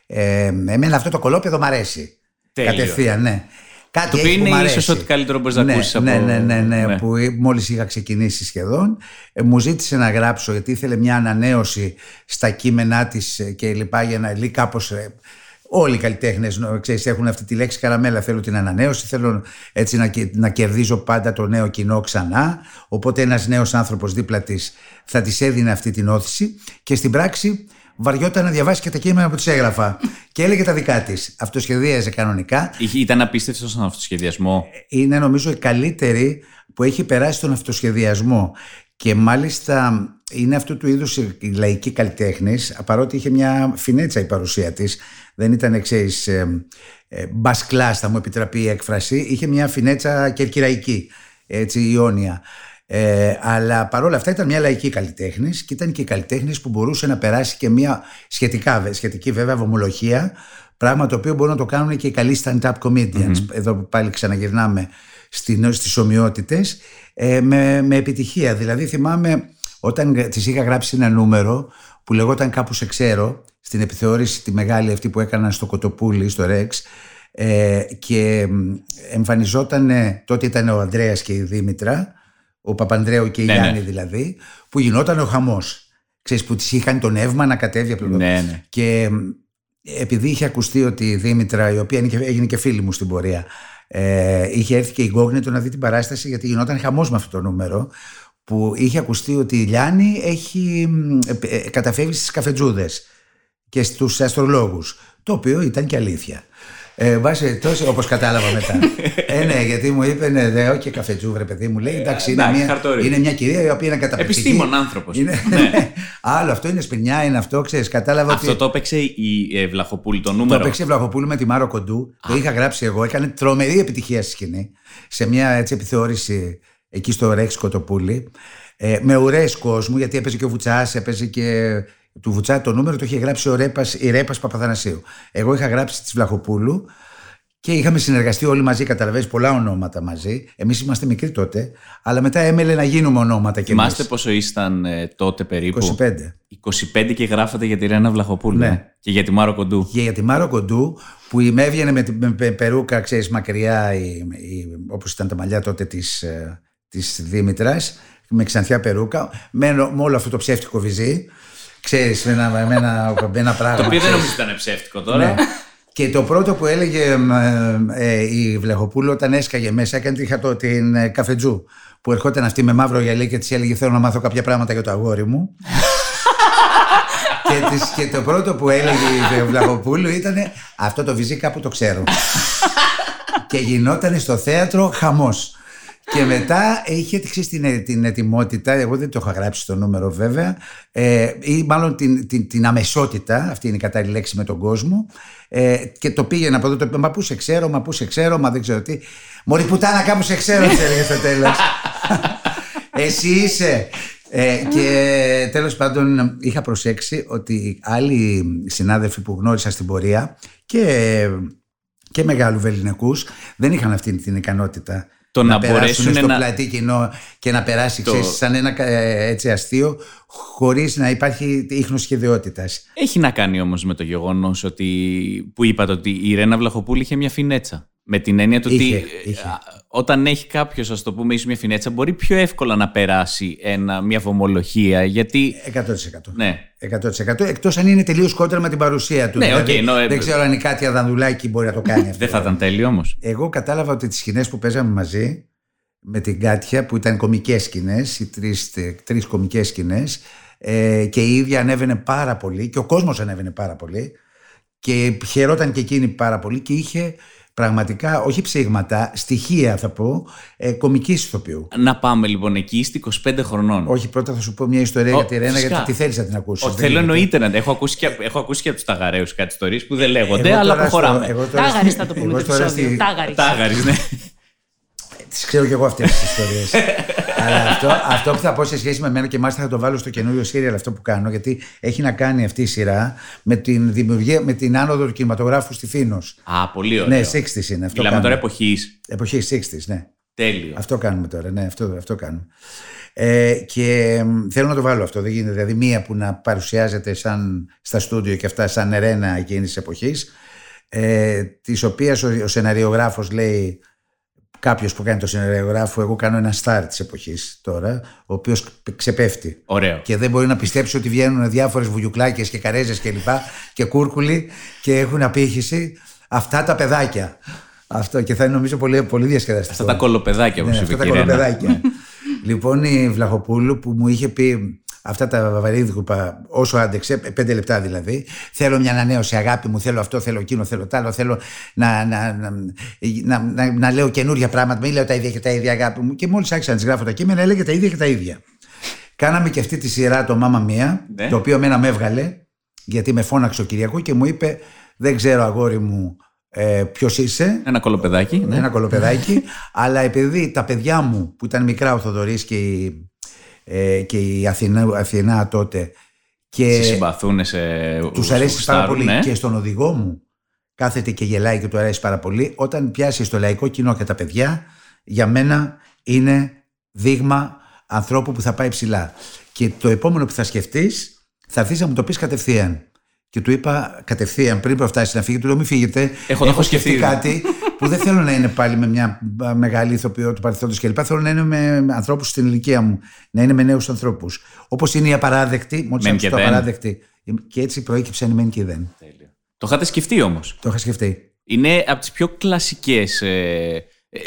ε, εμένα αυτό το κολόπεδο μ' αρέσει. Τέλειο. Κατευθείαν, ναι. Κάτι Το οποίο έχει που είναι μ' αρέσει. ίσως ό,τι καλύτερο μπορείς να ναι, ακούσεις από- Ναι, ναι, ναι, ναι, Ναι. που μόλις είχα ξεκινήσει σχεδόν. Ε, μου ζήτησε να γράψω γιατί ήθελε μια ανανέωση στα κείμενά της ε, και λοιπά για να λύει κάπως... ε, Όλοι οι καλλιτέχνες έχουν αυτή τη λέξη καραμέλα. Θέλω την ανανέωση, θέλω έτσι να, να κερδίζω πάντα το νέο κοινό ξανά. Οπότε ένας νέος άνθρωπος δίπλα της θα της έδινε αυτή την όθηση και στην πράξη βαριόταν να διαβάσει και τα κείμενα που της έγραφα. και έλεγε τα δικά της. Αυτοσχεδίαζε κανονικά. Ήταν απίστευτος στον αυτοσχεδιασμό. Είναι νομίζω η καλύτερη που έχει περάσει τον αυτοσχεδιασμό. Και μάλιστα είναι αυτού του είδους η λαϊκή καλλιτέχνης, παρότι είχε μια φινέτσα η παρουσία της, δεν ήταν ξέρεις ε, ε, θα μου επιτραπεί η έκφραση, είχε μια φινέτσα κερκυραϊκή, έτσι ιόνια. Ε, αλλά παρόλα αυτά ήταν μια λαϊκή καλλιτέχνης και ήταν και καλλιτέχνης που μπορούσε να περάσει και μια σχετικά, σχετική βέβαια βομολογία, πράγμα το οποίο μπορούν να το κάνουν και οι καλοί stand-up comedians. Εδώ πάλι ξαναγυρνάμε στις ομοιότητες ε, με, με επιτυχία. Δηλαδή θυμάμαι όταν της είχα γράψει ένα νούμερο που λεγόταν κάπου σε ξέρω στην επιθεώρηση τη μεγάλη αυτή που έκαναν στο Κοτοπούλι, στο Ρεξ ε, και εμφανιζόταν, τότε ήταν ο Ανδρέας και η Δήμητρα ο Παπανδρέου και η ναι, ναι. Γιάννη δηλαδή που γινόταν ο χαμός ξέρεις που της είχαν το νεύμα να κατέβει από ναι, ναι. και επειδή είχε ακουστεί ότι η Δήμητρα η οποία έγινε και φίλη μου στην πορεία ε, είχε έρθει και η Γκόγνετο να δει την παράσταση γιατί γινόταν χαμός με αυτό το νούμερο που είχε ακουστεί ότι η Λιάννη έχει ε, ε, καταφεύγει στις καφετζούδες και στους αστρολόγους το οποίο ήταν και αλήθεια. Ε, βάσει τόσο όπως κατάλαβα μετά. ε, ναι, γιατί μου είπε ναι, δε, όχι καφετζού, βρε παιδί μου. Λέει εντάξει, είναι, μια, είναι μια κυρία η οποία είναι καταπληκτική. Επιστήμον άνθρωπος. Ναι. ναι. Άλλο, αυτό είναι σπινιά, είναι αυτό, ξέρεις. Κατάλαβα αυτό ότι... το έπαιξε η ε, Βλαχοπούλη, το νούμερο. Το έπαιξε η Βλαχοπούλη με τη Μάρο Κοντού. Το είχα γράψει εγώ. Έκανε τρομερή επιτυχία στη σκηνή. Σε μια έτσι επιθεώρηση εκεί στο Ρέξ Κοτοπούλη. Ε, με ουρέ κόσμου, γιατί έπαιζε και ο Βουτσάς, έπαιζε και του Βουτσά το νούμερο το είχε γράψει ο Ρέπας, η Ρέπας Παπαθανασίου. Εγώ είχα γράψει της Βλαχοπούλου και είχαμε συνεργαστεί όλοι μαζί, καταλαβαίνεις πολλά ονόματα μαζί. Εμείς είμαστε μικροί τότε, αλλά μετά έμελε να γίνουμε ονόματα κι Θυμάστε πόσο ήσταν ε, τότε περίπου; 25. 25 και γράφατε για τη Ρένα Βλαχοπούλου. Ναι. Και για τη Μάρο Κοντού. Και για τη Μάρο Κοντού, που η με έβγαινε με, με, με περούκα, ξέρεις, μακριά, όπως ήταν τα μαλλιά τότε της της ε, Δήμητρας, με ξανθιά περούκα, με, με όλο αυτό το ψεύτικο βυζί. Ξέρεις, με ένα, με ένα, με ένα πράγμα. το οποίο δεν νομίζω ήταν ψεύτικο τώρα. Ναι. Και το πρώτο που έλεγε ε, ε, η Βλεχοπούλου όταν έσκαγε μέσα έκανε είχα το, την ε, καφετζού που ερχόταν αυτή με μαύρο γυαλί και της έλεγε θέλω να μάθω κάποια πράγματα για το αγόρι μου. και, της, και το πρώτο που έλεγε η Βλαχοπούλου ήταν αυτό το βυζί κάπου το ξέρω. και γινόταν στο θέατρο χαμός. Και μετά είχε την, την ετοιμότητα, εγώ δεν το είχα γράψει στο νούμερο βέβαια, ε, ή μάλλον την, την, την αμεσότητα, αυτή είναι η κατάλληλη λέξη με τον κόσμο, ε, και το πήγαινε από εδώ, το είπε, μα πού σε ξέρω, μα πού σε ξέρω, μα δεν ξέρω τι. Μωρή πουτάνα κάπου σε ξέρω, έλεγε στο τέλος. Εσύ είσαι. Ε, και τέλος πάντων είχα προσέξει ότι άλλοι συνάδελφοι που γνώρισα στην πορεία και, και μεγάλου βεληνικούς δεν είχαν αυτή την ικανότητα το να, να μπορέσουν στο να... πλατή κοινό και να περάσει το... ξέρεις, σαν ένα ε, έτσι αστείο χωρίς να υπάρχει ίχνος σχεδιότητας. Έχει να κάνει όμως με το γεγονός ότι, που είπατε ότι η Ρένα Βλαχοπούλη είχε μια φινέτσα. Με την έννοια του ότι όταν έχει κάποιος, ας το πούμε, ίσως μια φινέτσα, μπορεί πιο εύκολα να περάσει ένα, μια βομολογία. Γιατί. 100%. Ναι. 100%. Εκτός αν είναι τελείως κόντρα με την παρουσία του. Ναι, δηλαδή, okay, no, δεν ξέρω αν η Κάτια Δανδουλάκη μπορεί να το κάνει αυτό. δεν θα ήταν τέλειο όμως. Εγώ κατάλαβα ότι τις σκηνές που παίζαμε μαζί με την Κάτια, που ήταν κομικές σκηνές, οι τρεις κομικές σκηνές, ε, και η ίδια ανέβαινε πάρα πολύ και ο κόσμος ανέβαινε πάρα πολύ και χαιρόταν και εκείνη πάρα πολύ και είχε πραγματικά, όχι ψήγματα, στοιχεία θα πω, ε, κομική ηθοποιού. Να πάμε λοιπόν εκεί, είστε 25 χρονών. Όχι, πρώτα θα σου πω μια ιστορία για τη Ρένα, γιατί τη θέλεις να την ακούσεις. Όχι, θέλω εννοείται να έχω ακούσει και, έχω ακούσει και από τους ταγαρέους κάτι ιστορίε που δεν λέγονται, αλλά προχωράμε. Τάγαρης θα το πούμε το επεισόδιο. Τάγαρης, ναι. Τις ξέρω κι εγώ αυτές τις ιστορίες. Αλλά αυτό, αυτό που θα πω σε σχέση με μένα και μάλιστα θα το βάλω στο καινούριο σύριαλ αυτό που κάνω, γιατί έχει να κάνει αυτή η σειρά με την δημιουργία, με την άνοδο του κινηματογράφου στη Φίνο. Α, πολύ ωραίο. Ναι, 60 είναι αυτό. Μιλάμε τώρα εποχής. Εποχής 60, ναι. Τέλειο. Αυτό κάνουμε τώρα, ναι, αυτό, αυτό κάνουμε. Ε, και θέλω να το βάλω αυτό. Δεν γίνεται δηλαδή μία που να παρουσιάζεται σαν στα στούντιο και αυτά σαν ερένα εκείνης της εποχής, ε, της οποίας ο, ο σεναριογράφος λέει κάποιος που κάνει το σενεργογράφο, εγώ κάνω ένα star της εποχής τώρα, ο οποίος ξεπέφτει. Ωραίο. Και δεν μπορεί να πιστέψει ότι βγαίνουν διάφορες βουγιουκλάκες και καρέζες και λοιπά και κούρκουλοι και έχουν απήχηση. Αυτά τα παιδάκια. Αυτό και θα είναι νομίζω πολύ, πολύ διασκεδαστικό. Αυτά τα κολοπεδάκια που Ναι, σου είπε αυτά τα η Ρένα. κολοπεδάκια. λοιπόν, η Βλαχοπούλου που μου είχε πει αυτά τα βαβαρίδικουπα όσο άντεξε, πέντε λεπτά δηλαδή. Θέλω μια ανανέωση, αγάπη μου, θέλω αυτό, θέλω εκείνο, θέλω τ' άλλο, θέλω να, να, να, να, να, να λέω καινούργια πράγματα. Μην λέω τα ίδια και τα ίδια, αγάπη μου. Και μόλις άρχισα να τη γράφω τα κείμενα, έλεγε τα ίδια και τα ίδια. Κάναμε και αυτή τη σειρά το Μάμα Μία, Ναι. το οποίο εμένα με έβγαλε, γιατί με φώναξε ο Κυριακό και μου είπε: Δεν ξέρω, αγόρι μου, ε, ποιος είσαι. Ένα κολοπεδάκι. Ναι. Ένα κολοπεδάκι. αλλά επειδή τα παιδιά μου που ήταν μικρά ο Θοδωρής και η, ε, και η Αθηνά, Αθηνά τότε και Σε συμπαθούν, σε. τους σε αρέσει πάρα γουστάρουν, πολύ ναι. και στον οδηγό μου κάθεται και γελάει και του αρέσει πάρα πολύ όταν πιάσει στο λαϊκό κοινό και τα παιδιά για μένα είναι δείγμα ανθρώπου που θα πάει ψηλά και το επόμενο που θα σκεφτείς θα έρθεις να μου το πεις κατευθείαν και του είπα κατευθείαν πριν προφτάσει να φύγει, του λέω μην φύγετε. Έχω- το έχω σκεφτεί. κάτι που δεν θέλω να είναι πάλι με μια μεγάλη ηθοποιό του παρελθόντος κλπ. Θέλω να είναι με ανθρώπους στην ηλικία μου, να είναι με νέους ανθρώπους. Όπως είναι η απαράδεκτη, μόλις Μεν άκουσα και το δεν. απαράδεκτη. Και έτσι προέκυψαν οι μεν και οι δεν. Τέλεια. Το είχατε σκεφτεί όμως; Το είχα σκεφτεί. Είναι από τις πιο κλασικές ε, ε,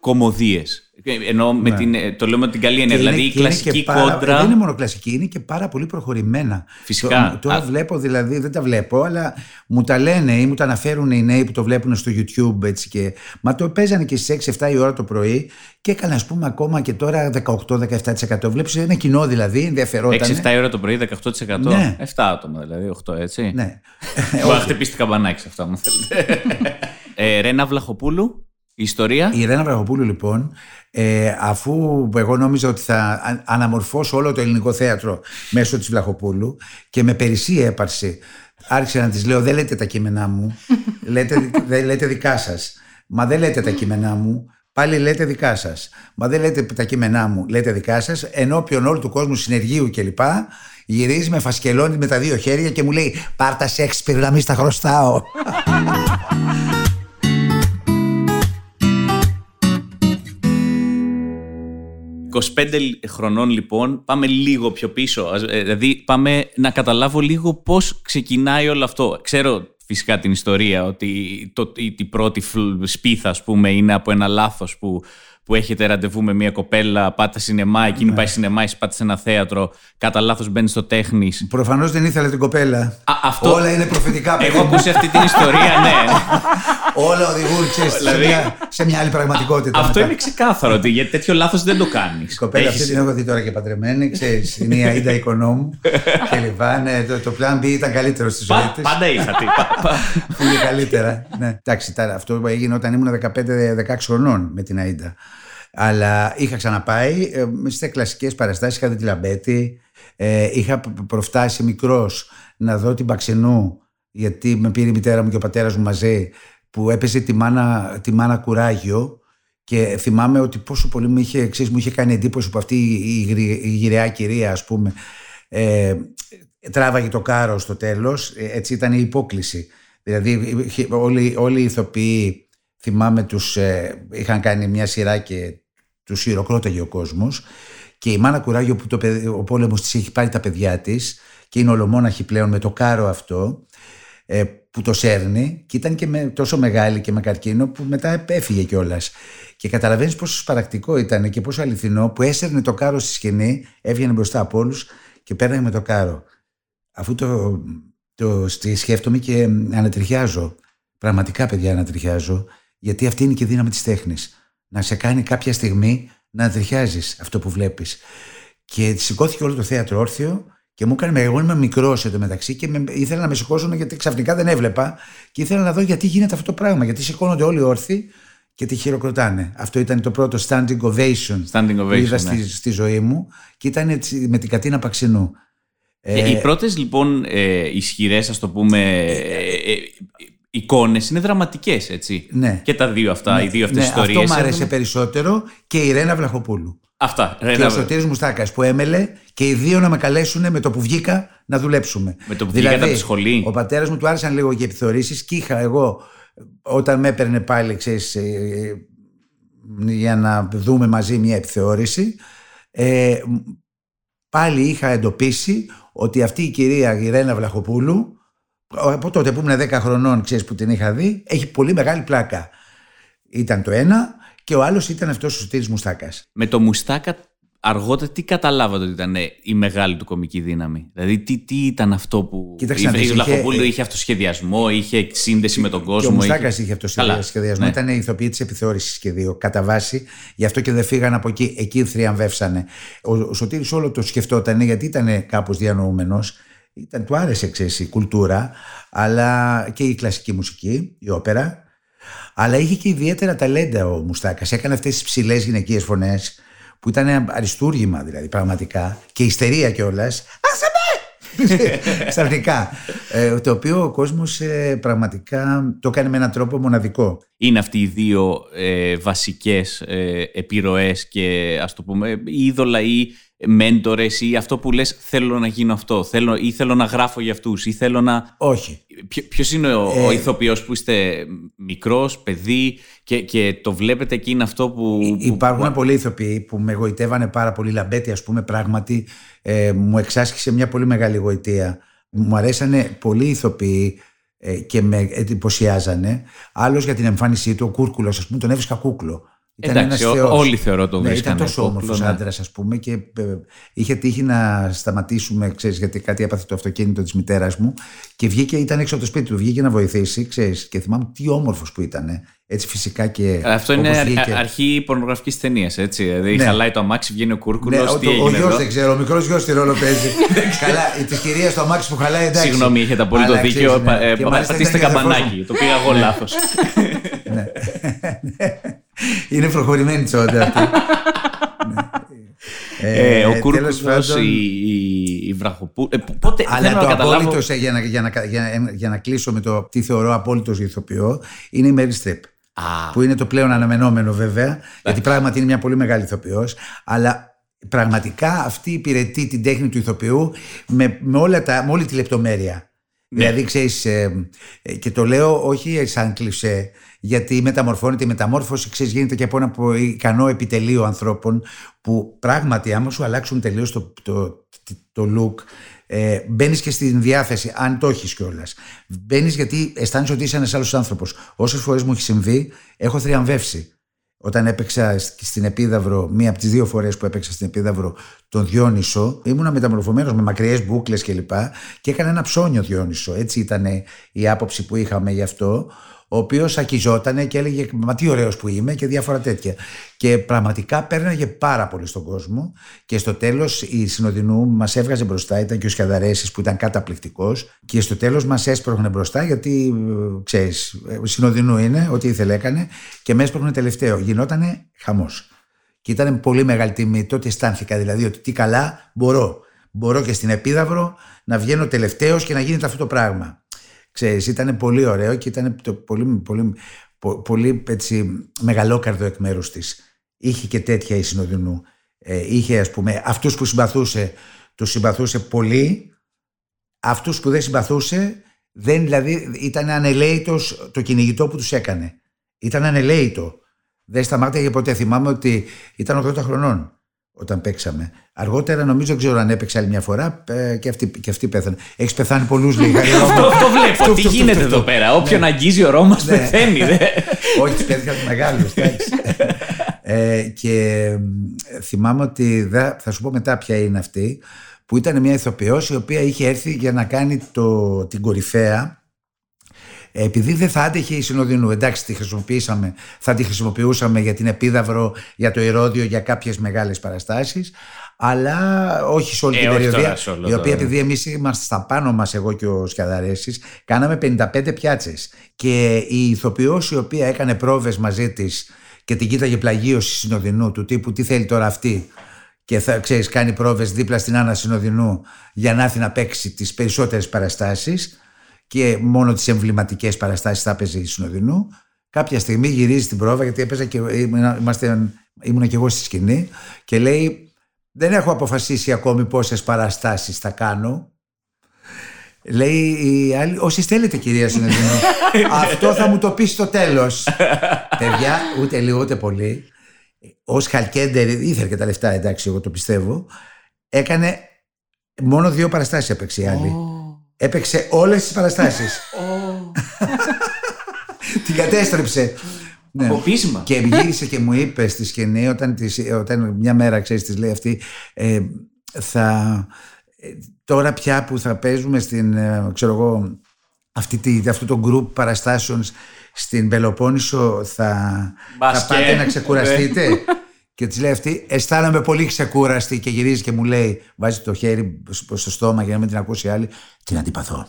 κομμωδίες. Ενώ με την, ε, το λέω με την καλή έννοια. Και Δηλαδή είναι- η και είναι κλασική και πάρα- κόντρα. Δεν είναι μόνο κλασική, είναι και πάρα πολύ προχωρημένα. Φυσικά. Το- Τώρα Α- βλέπω δηλαδή, δεν τα βλέπω, αλλά μου τα λένε ή μου τα αναφέρουν οι νέοι που το βλέπουν στο YouTube. Έτσι και... Μα το παίζανε και στις 6-7 η ώρα το πρωί και έκανε, ας πούμε, ακόμα και τώρα 18-17%. Βλέπεις ένα κοινό δηλαδή, ενδιαφερόταν. 6-7 ώρα το πρωί, 18%. Ναι. 7 άτομα δηλαδή, 8 έτσι. Ναι. Μπορεί να χτυπήσει την καμπανάκι σε αυτά, μου θέλετε. ε, Ρένα Βλαχοπούλου, η ιστορία. Η Ρένα Βραγοπούλου λοιπόν, ε, αφού εγώ νόμιζα ότι θα α- αναμορφώσω όλο το ελληνικό θέατρο μέσω της Βλαχοπούλου και με περισσή έπαρση άρχισα να της λέω δεν λέτε τα κείμενά μου, λέτε, δεν λέτε δικά σας. Μα δεν λέτε τα κείμενά μου, πάλι λέτε δικά σας. Μα δεν λέτε τα κείμενά μου, λέτε δικά σας, ενώπιον όλου του κόσμου συνεργείου κλπ. Γυρίζει με φασκελώνει με τα δύο χέρια και μου λέει Πάρτα Σέξπιρ να μην στα χρωστάω. 25 χρονών λοιπόν, πάμε λίγο πιο πίσω. Ας- ε, Δηλαδή πάμε να καταλάβω λίγο πώς ξεκινάει όλο αυτό. Ξέρω φυσικά την ιστορία ότι το, η, η πρώτη φλ- σπίθα ας πούμε είναι από ένα λάθος που, που έχετε ραντεβού με μια κοπέλα, πάτε σινεμά, εκείνη Ναι. πάει σινεμά, εσύ πάτε σε ένα θέατρο, κατά λάθος μπαίνει στο τέχνης. Προφανώς δεν ήθελε την κοπέλα. Α, αυτό- Όλα είναι προφητικά. παιδί Έχω μου. ακούσει αυτή την ιστορία, ναι. Όλα οδηγούν ξέρεις, Δηλαδή- σε, μια, σε μια άλλη πραγματικότητα. Αυτό μετά. είναι ξεκάθαρο ότι γιατί τέτοιο λάθος δεν το κάνεις. Η κοπέλα Έχεις- αυτή την έχω δει τώρα και παντρεμένη, ξέρεις, είναι η Αΐντα οικονόμου και λοιπά. Ναι, το, το plan B ήταν καλύτερο στη ζωή Πα- της. Πάντα είχατε. Πα- πα- Πήγε καλύτερα. ναι. Εντάξει, τώρα, αυτό που έγινε όταν ήμουν 15-16 χρονών με την Αΐντα. Αλλά είχα ξαναπάει ε, στι κλασικές παραστάσεις. Είχα δει τη Λαμπέτη. Ε, είχα π- προφτάσει μικρός να δω την Παξενού, γιατί με πήρε η μητέρα μου και ο πατέρας μου μαζί, που έπαιζε τη μάνα, τη μάνα κουράγιο. Και θυμάμαι ότι πόσο πολύ μου είχε, ξέρεις, μου είχε κάνει εντύπωση που αυτή η, γρη- η γυραιά κυρία, ας πούμε, ε, τράβαγε το κάρο στο τέλος. Ε, Έτσι ήταν η υπόκληση. Δηλαδή είχε- όλοι, όλοι οι ηθοποιοί, θυμάμαι, τους, ε, είχαν κάνει μια σειρά και τους χειροκρόταγε ο κόσμος. Και η Μάνα Κουράγιο που το, παιδι- ο πόλεμος της έχει πάρει τα παιδιά της και είναι ολομόναχη πλέον με το κάρο αυτό ε, που το σέρνει και ήταν και με, τόσο μεγάλη και με καρκίνο που μετά έφυγε κιόλας. Και καταλαβαίνεις πόσο σπαρακτικό ήταν και πόσο αληθινό που έσερνε το κάρο στη σκηνή, έβγαινε μπροστά από όλους και πέραγε με το κάρο. Αφού το, το στη- σκέφτομαι και ανατριχιάζω. Πραγματικά, παιδιά, ανατριχιάζω. Γιατί αυτή είναι και η δύναμη της τέχνης. Να σε κάνει κάποια στιγμή να ανατριχιάζει αυτό που βλέπεις. Και σηκώθηκε όλο το θέατρο όρθιο και μου έκανε. Εγώ είμαι μικρός εντωμεταξύ και με, ήθελα να με σηκώσουν γιατί ξαφνικά δεν έβλεπα και ήθελα να δω γιατί γίνεται αυτό το πράγμα. Γιατί σηκώνονται όλοι όρθιοι και τη χειροκροτάνε. Αυτό ήταν το πρώτο standing ovation, Standing που ovation, είδα ναι. στη, στη ζωή μου και ήταν έτσι, με την Κατίνα Παξινού. Ε, οι πρώτες λοιπόν ε, ισχυρές, ας το πούμε, ε, ε, εικόνες είναι δραματικές, έτσι. Ναι. Και τα δύο αυτά, οι δύο αυτές ναι, ιστορίες. Αυτό μου άρεσε περισσότερο και η Ρένα Βλαχοπούλου. Αυτά. και Ρένα, ο Σωτήρης Μουστάκας που έμελε και οι δύο να με καλέσουν με το που βγήκα να δουλέψουμε. Με το που βγήκατε από τη σχολή. Δηλαδή, Ο πατέρας μου του άρεσαν λίγο και επιθεωρήσεις και είχα εγώ όταν με έπαιρνε πάλι ξέρεις, ε, για να δούμε μαζί μια επιθεώρηση ε, πάλι είχα εντοπίσει ότι αυτή η κυρία Γυρένα Βλαχοπούλου από τότε που ήμουν 10 χρονών ξέρεις που την είχα δει έχει πολύ μεγάλη πλάκα ήταν το ένα και ο άλλος ήταν αυτός ο Σωτήρης Μουστάκας Με το Μουστάκα αργότερα τι καταλάβατε ότι ήταν η μεγάλη του κομική δύναμη; Δηλαδή τι, τι ήταν αυτό που. Κοίταξε να η δεις, Βλαχοπούλου είχε- είχε αυτοσχεδιασμό, είχε σύνδεση με τον Και κόσμο. ο Μουστάκας είχε- είχε αυτό Καλά, το σχεδιασμό. ναι. Ήταν οι ηθοποιοί της επιθεώρησης και δύο. Κατά βάση, γι' αυτό και δεν φύγαν από εκεί. Εκεί θριαμβεύσανε. Ο, ο Σωτήρης όλο το σκεφτόταν γιατί ήταν κάπως διανοούμενος. Ήταν, του άρεσε ξέρεις, η κουλτούρα, αλλά και η κλασική μουσική, η όπερα. Αλλά είχε και ιδιαίτερα ταλέντα ο Μουστάκας. Έκανε αυτές τις ψηλές γυναικείες φωνές που ήταν αριστούργημα δηλαδή πραγματικά και ιστερία κιόλας. Άσε με! Ξαφνικά. Ε, το οποίο ο κόσμος πραγματικά το έκανε με έναν τρόπο μοναδικό. Είναι αυτοί οι δύο ε, βασικές ε, επιρροές και ας το πούμε είδωλα ή μέντορες ή αυτό που λες θέλω να γίνω αυτό θέλω, ή θέλω να γράφω για αυτούς ή θέλω να... Όχι. Ποιο- Ποιος είναι ο, Ε, ο ηθοποιός που είστε μικρός, παιδί και, και το βλέπετε και είναι αυτό που... που- Υπάρχουν πολλοί ηθοποιοί που με γοητεύανε πάρα πολύ. Λαμπέτη, ας πούμε, πράγματι ε, μου εξάσκησε μια πολύ μεγάλη γοητεία. Μου αρέσανε πολλοί ηθοποιοί ε, και με εντυπωσιάζανε. Άλλος για την εμφάνισή του, ο Κούρκουλος, ας πούμε, τον έβρισκα κούκλο. Ήταν Εντάξει, ένας ο- θεός. όλοι θεωρώ το ναι, βρίσκανε Ήταν τόσο κούκλο, όμορφο ναι. άντρας, ας πούμε, και ε, είχε τύχει να σταματήσουμε, ξέρεις, γιατί κάτι έπαθε το αυτοκίνητο της μητέρας μου και βγήκε, ήταν έξω από το σπίτι του, βγήκε να βοηθήσει, ξέρεις, και θυμάμαι τι όμορφος που ήταν. Έτσι φυσικά και. Αυτό είναι όπως αρ- βγήκε. αρχή πορνογραφικής ταινίας, έτσι. Δηλαδή, Ναι. χαλάει το αμάξι, βγαίνει ο Κούρκουλος. Ναι, ο, τι το- ο έγινε γιος εδώ. δεν ξέρω, ο μικρός γιος τι ρόλο παίζει. Καλά, της κυρίας στο αμάξι που χαλάει εντάξει. Συγγνώμη, έχετε απόλυτο Αλλά δίκιο. ξέρεις, ναι. πα- ε, Και πα- μάλιστα Πατήστε ήταν και αδερφός καμπανάκι. Το πήγα εγώ λάθος. μου. Ναι. Είναι προχωρημένη τσόντα αυτή. Ναι. Ε, ο τέλος Κούρκουλος, πάντων, η, η, η Βραχοπούλου. Ε, π- πότε Αλλά θέλω το να καταλάβω. απόλυτο, σε- για να, για, να, για, για να κλείσω με το τι θεωρώ απόλυτος ηθοποιό, είναι η Μέρι Στρεπ. Α, Που είναι το πλέον αναμενόμενο βέβαια, γιατί πράγματι είναι μια πολύ μεγάλη ηθοποιός, αλλά πραγματικά αυτή υπηρετεί την τέχνη του ηθοποιού με, με, όλα τα, με όλη τη λεπτομέρεια. Δηλαδή, ξέρεις, ε, ε, και το λέω όχι σαν κλισέ, γιατί μεταμορφώνεται η μεταμόρφωση, ξέρεις, γίνεται και από ένα πο- ικανό επιτελείο ανθρώπων που πράγματι, άμα σου αλλάξουν τελείως το, το, το look, ε, μπαίνεις και στην διάθεση, αν το έχεις κιόλας. Μπαίνεις γιατί αισθάνεσαι ότι είσαι ένας άλλος άνθρωπος. Όσες φορές μου έχει συμβεί, έχω θριαμβεύσει. Όταν έπαιξα σ- στην Επίδαυρο, μία από τις δύο φορές που έπαιξα στην Επίδαυρο, τον Διόνυσο, ήμουνα μεταμορφωμένος με μακριές μπουκλες κλπ. Και έκανα ένα ψώνιο Διόνυσο. Έτσι ήταν η άποψη που είχαμε γι' αυτό. Ο οποίος ακιζόταν και έλεγε Μα τι ωραίος που είμαι και διάφορα τέτοια. Και πραγματικά πέρναγε πάρα πολύ στον κόσμο. Και στο τέλος η Συνοδεινού μας έβγαζε μπροστά. Ήταν και ο Σκιαδαρέση που ήταν καταπληκτικός. Και στο τέλος μας έσπρωχνε μπροστά γιατί ξέρεις, Συνοδεινού είναι, ό,τι ήθελε έκανε. Και με έσπρωχνε τελευταίο. Γινότανε χαμός. Και ήταν πολύ μεγάλη τιμή. Τότε αισθάνθηκα δηλαδή ότι τι καλά μπορώ. Μπορώ και στην Επίδαυρο να βγαίνω τελευταίος και να γίνεται αυτό το πράγμα. Ξέρεις, ήταν πολύ ωραίο και ήταν το πολύ, πολύ, πο- πολύ έτσι, μεγαλόκαρδο εκ μέρους της. Είχε και τέτοια η Συνοδεινού. Ε, είχε ας πούμε αυτούς που συμπαθούσε, τους συμπαθούσε πολύ. Αυτούς που δεν συμπαθούσε, δεν, δηλαδή ήταν ανελαίητος το κυνηγητό που τους έκανε. Ήταν ανελαίητο. Δεν σταμάτησε ποτέ. Θυμάμαι ότι ήταν 80 χρονών όταν παίξαμε. Αργότερα νομίζω δεν ξέρω αν έπαιξε άλλη μια φορά ε, και αυτή, και αυτή πέθανε. Έχεις πεθάνει πολλούς λίγα. Αυτό, αυτό βλέπω. Αυτό, Τι αυτό, γίνεται αυτό, εδώ αυτό. πέρα; Όποιον αγγίζει ο Ρώμας Ναι. πεθαίνει. δε. Όχι, τι παιδιά τους μεγάλους. ε, και μ, θυμάμαι ότι δεν- θα σου πω μετά ποια είναι αυτή, που ήταν μια ηθοποιός η οποία είχε έρθει για να κάνει το, την κορυφαία ε, επειδή δεν θα άντεχε η Συνοδεινού, εντάξει, τη χρησιμοποιήσαμε, θα τη χρησιμοποιούσαμε για την Επίδαυρο, για το Ηρώδιο, για κάποιες μεγάλες παραστάσεις, αλλά όχι σε όλη Ε, την όχι περιοδία, τώρα σε όλο η το- οποία επειδή εμείς είμαστε στα πάνω μας, εγώ και ο Σκιαδαρέσης, κάναμε 55 πιάτσες. Και η ηθοποιός η οποία έκανε πρόβες μαζί της και την κοίταγε πλαγίωση Συνοδεινού, του τύπου τι θέλει τώρα αυτή, και θα ξέρεις κάνει πρόβες δίπλα στην Άννα Συνοδεινού για να έρθει να παίξει τις περισσότερες παραστάσεις και μόνο τις εμβληματικές παραστάσεις θα έπαιζε η Συνοδεινού. Κάποια στιγμή γυρίζει την πρόβα γιατί έπαιζα και ήμουν, είμαστε, ήμουν και εγώ στη σκηνή και λέει δεν έχω αποφασίσει ακόμη πόσες παραστάσεις θα κάνω. Λέει η άλλη, όσοι θέλετε κυρία Συνοδεινού. Αυτό θα μου το πεις στο τέλος. Παιδιά, ούτε λίγο ούτε πολύ. ως Χαλκέντερ, ήθελε και τα λεφτά, εντάξει, εγώ το πιστεύω. Έκανε μόνο δύο παραστάσεις έπαιξε η άλλη. Έπαιξε όλες τις παραστάσεις. Την κατέστρεψε. Ναι. Από πείσμα. Και γύρισε και μου είπε στη σκηνή, όταν, της, όταν μια μέρα ξέρεις, της λέει αυτή, ε, θα. ε, Τώρα πια που θα παίζουμε στην, ε, ξέρω εγώ, αυτή τη, αυτό το group παραστάσεων στην Πελοπόννησο θα, θα Μπας και. πάτε να ξεκουραστείτε; Και της λέει αυτή, αισθάνομαι πολύ ξεκούραστη και γυρίζει και μου λέει, βάζει το χέρι στο στο στόμα για να μην την ακούσει η άλλη, την αντιπαθώ.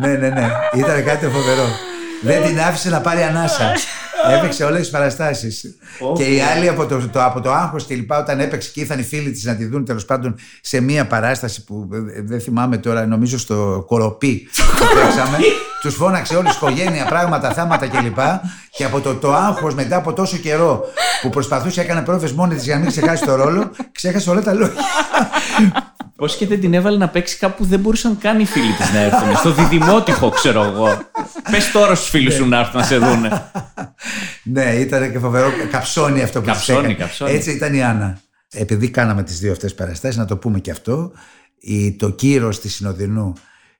ναι, ναι, ναι. Ήταν κάτι φοβερό. Δεν την άφησε να πάρει ανάσα. Έπαιξε όλες τις παραστάσεις. και οι άλλοι από το, το, από το άγχος και λοιπά, όταν έπαιξε και ήρθαν οι φίλοι της να τη δουν τέλος πάντων σε μία παράσταση που ε, δεν θυμάμαι τώρα, νομίζω στο Κοροπή που παίξαμε. Τους φώναξε όλη η οικογένεια, πράγματα, θάματα κλπ. Και από το, το άγχος μετά από τόσο καιρό που προσπαθούσε, έκανε πρόβες μόνη της για να μην ξεχάσει το ρόλο, ξέχασε όλα τα λόγια. Πώς και δεν την έβαλε να παίξει κάπου που δεν μπορούσαν καν οι φίλοι της να έρθουν. Στο διδημότυχο, ξέρω εγώ. Πες τώρα στους φίλους σου να έρθουν να σε δούνε. ναι, ήταν και φοβερό καψόνι αυτό που της Καψόνι, έκανε. καψόνι. Έτσι ήταν η Άννα. Επειδή κάναμε τις δύο αυτές παραστάσεις, να το πούμε και αυτό, η, το κύρος της Συνοδεινού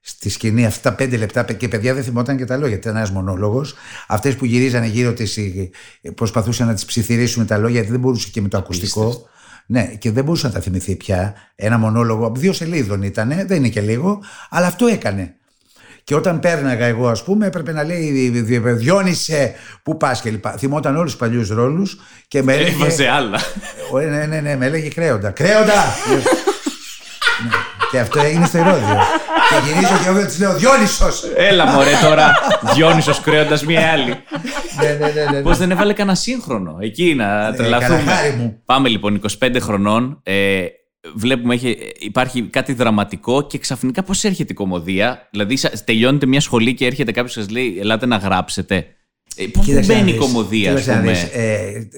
στη σκηνή αυτά τα πέντε λεπτά και παιδιά δεν θυμόταν και τα λόγια. Ήταν ένας μονόλογος. Αυτές που γυρίζανε γύρω της προσπαθούσαν να τις ψιθυρίσουν τα λόγια γιατί δεν μπορούσε και με το ακουστικό. Ναι, και δεν μπορούσε να τα θυμηθεί πια. Ένα μονόλογο, δύο σελίδων ήταν, δεν είναι και λίγο, αλλά αυτό έκανε. Και όταν πέρναγα εγώ, ας πούμε, έπρεπε να λέει Διόνυσε, πού πας και λοιπά. Θυμόταν όλους τους παλιούς ρόλους και με έλεγε. Έβαζε άλλα. Ε, ναι, ναι, ναι, με έλεγε Κρέοντα. Κρέοντα! Ναι, Και αυτό έγινε στο Ηρόδιο. Και γυρίζω και εγώ τη λέω Διόνυσος! Έλα μωρέ τώρα, Διόνυσος κρέοντας μία άλλη. ναι, ναι, ναι, ναι. Πώς δεν έβαλε κανένα σύγχρονο; Εκεί να τρελαθούμε. κανένα χάρη μου. Πάμε λοιπόν 25 χρονών. Ε, βλέπουμε έχει, υπάρχει κάτι δραματικό και ξαφνικά πώς έρχεται η κομμωδία. Δηλαδή σα- τελειώνετε μια σχολή και έρχεται κάποιος και σας λέει Ελάτε να γράψετε. Ε, Πού Κοίταξε να μπαίνει η δεις, κομμωδία, ας κοίταξε να πούμε; δεις, ε,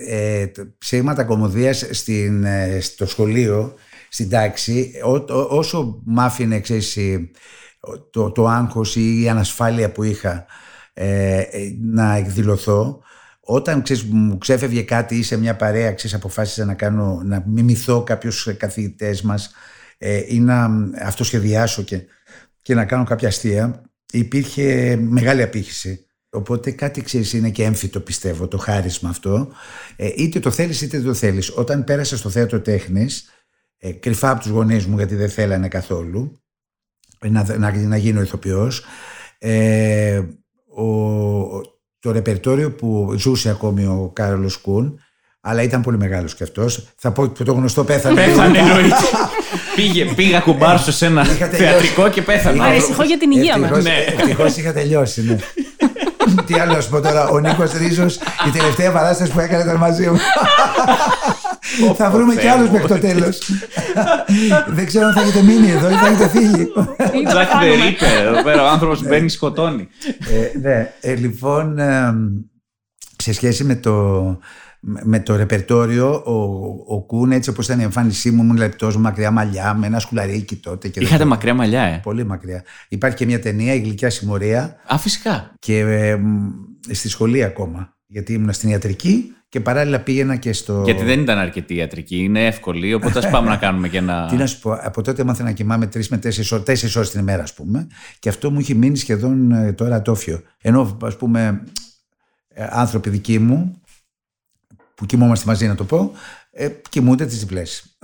ε, το- ψήγματα κομμωδίας στην, ε, στο σχολείο, στην τάξη, ό, ό- όσο μ' άφηνε ξέρεις, η- το, το άγχος ή η ανασφάλεια που είχα ε, ε, να εκδηλωθώ, όταν ξέρεις, μου ξέφευγε κάτι ή σε μια παρέα ξέρεις, αποφάσισα να, κάνω, να μιμηθώ κάποιους καθηγητές μας ε, ή να αυτοσχεδιάσω και, και να κάνω κάποια αστεία, υπήρχε μεγάλη απήχηση. Οπότε κάτι ξέρεις είναι και έμφυτο πιστεύω το χάρισμα αυτό. Ε, είτε το θέλεις είτε δεν το θέλεις. Όταν πέρασα στο θέατρο τέχνης, ε, κρυφά από τους γονείς μου γιατί δεν θέλανε καθόλου, ε, να, να, να γίνω ηθοποιός, ε, ο, το ρεπερτόριο που ζούσε ακόμη ο Κάρολος Κούν, αλλά ήταν πολύ μεγάλος και αυτός, θα πω και το γνωστό πέθανε. Πέθανε εννοείται. Πήγε, πήγα κουμπάρσο σε ένα Είχα τελειώσει. θεατρικό και πέθανε. Είχα- ο άνθρωπος. Ανησυχώ για την υγεία μας. Ευτυχώς- Ναι. Ευτυχώς είχα τελειώσει, ναι. Τι άλλο να σου πω τώρα, ο Νίκος Ρίζος, η τελευταία παράσταση που έκανε ήταν μαζί μου. θα βρούμε κι Θεέ άλλους μου. μέχρι το τέλος. Δεν ξέρω αν θα έχετε μείνει εδώ ή θα έχετε φύγει. Ο Τζακ the Ripper, εδώ πέρα ο άνθρωπος μπαίνει σκοτώνει. Ε, ναι, ε, λοιπόν, ε, σε σχέση με το, με το ρεπερτόριο, ο, ο Κούν, έτσι όπως ήταν η εμφάνισή μου, ήμουν λεπτός, μακριά μαλλιά, με ένα σκουλαρίκι τότε. Και δεν Είχατε το- μακριά μαλλιά, ε; Πολύ μακριά. Υπάρχει και μια ταινία, η Γλυκιά Συμμορία, Α, φυσικά. και ε, μ, στη σχολή ακόμα. Γιατί ήμουν στην ιατρική και παράλληλα πήγαινα και στο. Γιατί δεν ήταν αρκετή ιατρική, είναι εύκολη, οπότε ας πάμε να κάνουμε και ένα. Τι να σου πω, από τότε έμαθα να κοιμάμαι τρεις με τέσσερις ώρες τέσσερις ώρες την ημέρα, ας πούμε. Και αυτό μου έχει μείνει σχεδόν ε, τώρα ατόφιο. Ενώ, ας πούμε, ε, άνθρωποι δικοί μου, που κοιμόμαστε μαζί να το πω, ε, κοιμούνται τις διπλές.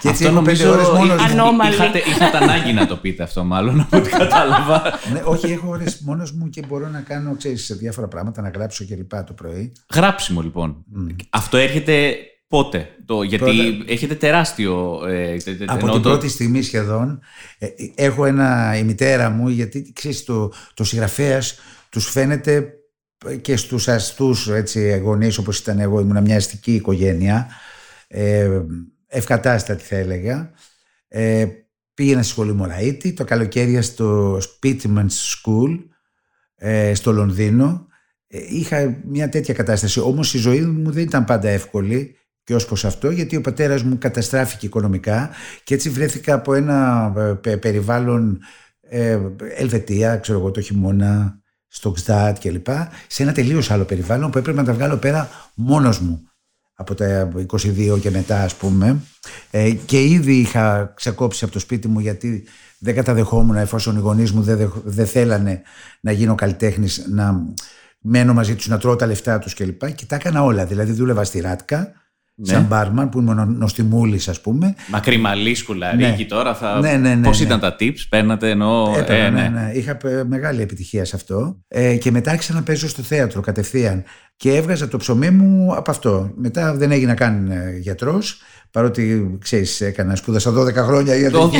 Και έτσι Αυτό έχω πέντε νομίζω ώρες μόνος. εί- Ανώμαλη. Είχατε, είχατε ανάγκη να το πείτε αυτό, μάλλον, από ό,τι κατάλαβα. ναι, όχι, έχω ώρες μόνος μου και μπορώ να κάνω ξέρεις, διάφορα πράγματα, να γράψω και λοιπά το πρωί. Γράψιμο, λοιπόν. Αυτό έρχεται πότε, το, γιατί Πρώτα- έχετε τεράστιο. Ε, τε- τε- Από εννοώ την το- πρώτη στιγμή σχεδόν ε, έχω ένα, η μητέρα μου γιατί ξέρεις το, το συγγραφέας τους φαίνεται και στους αστούς έτσι, γονείς όπως ήταν εγώ ήμουν μια αστική οικογένεια ε, ευκατάστατη θα έλεγα ε, πήγαινα στη σχολή Μωραήτη το καλοκαίρι στο Spitman's School ε, στο Λονδίνο ε, είχα μια τέτοια κατάσταση όμως η ζωή μου δεν ήταν πάντα εύκολη και ως προς αυτό γιατί ο πατέρας μου καταστράφηκε οικονομικά και έτσι βρέθηκα από ένα ε, πε- περιβάλλον ε, Ελβετία, ξέρω εγώ το χειμώνα στο ΞΔΑΤ κλπ. Σε ένα τελείως άλλο περιβάλλον που έπρεπε να τα βγάλω πέρα μόνος μου. Από τα 22 και μετά, ας πούμε. Ε, και ήδη είχα ξεκόψει από το σπίτι μου γιατί δεν καταδεχόμουν εφόσον οι γονείς μου δεν, δεν θέλανε να γίνω καλλιτέχνης, να μένω μαζί τους, να τρώω τα λεφτά τους κλπ. Και, και τα έκανα όλα. Δηλαδή δούλευα στη Ράτκα, ναι. σαν μπάρμαν που ήμουν νοστιμούλης, ας πούμε. Μακρύ μαλλί σκουλαρίκι ναι. τώρα. Θα... Ναι, ναι, ναι, Πώς ναι. ήταν τα tips, παίρνατε ενώ. Έπαιρνα, ε, ναι. ναι, ναι. Είχα μεγάλη επιτυχία σε αυτό. Ε, και μετά άρχισα να παίζω στο θέατρο κατευθείαν. Και έβγαζα το ψωμί μου από αυτό. Μετά δεν έγινα καν ε, γιατρός. Παρότι ξέρεις, έκανα σπούδασα 12 χρόνια 12, 12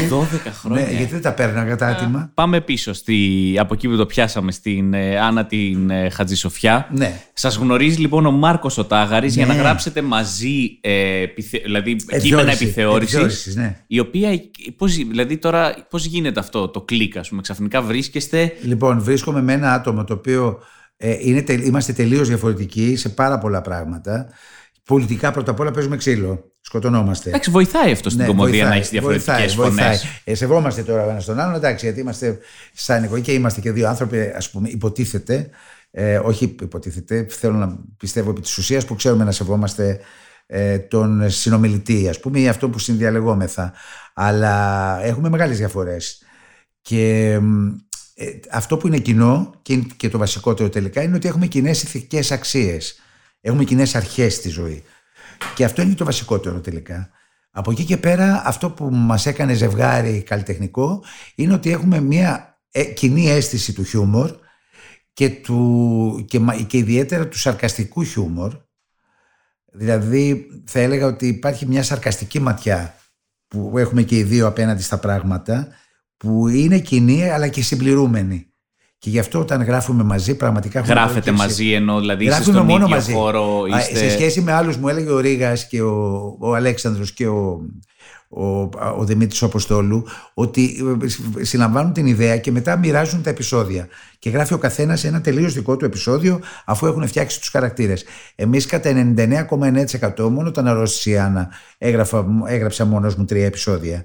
χρόνια. Ναι, γιατί δεν τα πέρναγα τα άτομα. Πάμε πίσω στη, από εκεί που το πιάσαμε στην ε, Άννα την ε, Χατζησοφιά. Ναι. Σας γνωρίζει λοιπόν ο Μάρκος ο Τάγαρη για να ναι. γράψετε μαζί ε, δηλαδή, κείμενα επιθεώρησης. Ναι. Η οποία. Πώς, δηλαδή τώρα, πώς γίνεται αυτό το κλικ, ας πούμε, ξαφνικά βρίσκεστε. Λοιπόν, βρίσκομαι με ένα άτομο το οποίο ε, είναι, είμαστε τελείως διαφορετικοί σε πάρα πολλά πράγματα. Πολιτικά πρώτα απ' όλα παίζουμε ξύλο. Σκοτωνόμαστε. Εντάξει, βοηθάει αυτό στην ναι, κομμωδία να έχεις διαφορετικές φωνές. Ε, σεβόμαστε τώρα ο ένας τον άλλον, εντάξει, γιατί είμαστε σαν εγώ και είμαστε και δύο άνθρωποι, ας πούμε, υποτίθεται. Ε, όχι υποτίθεται, θέλω να πιστεύω επί της ουσίας που ξέρουμε να σεβόμαστε ε, τον συνομιλητή, ας πούμε, ή αυτό που συνδιαλεγόμεθα. Αλλά έχουμε μεγάλες διαφορές. Και ε, αυτό που είναι κοινό και, και το βασικότερο τελικά είναι ότι έχουμε κοινές ηθικές αξίες. Έχουμε κοινές αρχές στη ζωή. Και αυτό είναι το βασικότερο τελικά. Από εκεί και πέρα αυτό που μας έκανε ζευγάρι καλλιτεχνικό είναι ότι έχουμε μια ε, κοινή αίσθηση του χιούμορ και, του, και, και ιδιαίτερα του σαρκαστικού χιούμορ. Δηλαδή θα έλεγα ότι υπάρχει μια σαρκαστική ματιά που έχουμε και οι δύο απέναντι στα πράγματα που είναι κοινή αλλά και συμπληρούμενη. Και γι' αυτό όταν γράφουμε μαζί, πραγματικά. Γράφετε μαζί, ενώ δηλαδή είστε στον μόνο ίδιο μαζί. χώρο. Είστε... Σε σχέση με άλλους, μου έλεγε ο Ρίγα και ο, ο Αλέξανδρος και ο, ο, ο Δημήτρης Αποστόλου ότι ε, συλλαμβάνουν την ιδέα και μετά μοιράζουν τα επεισόδια και γράφει ο καθένας ένα τελείως δικό του επεισόδιο αφού έχουν φτιάξει τους χαρακτήρες. Εμείς κατά 99,9% μόνο τα Αναρρώσης έγραψα μόνος μου τρία επεισόδια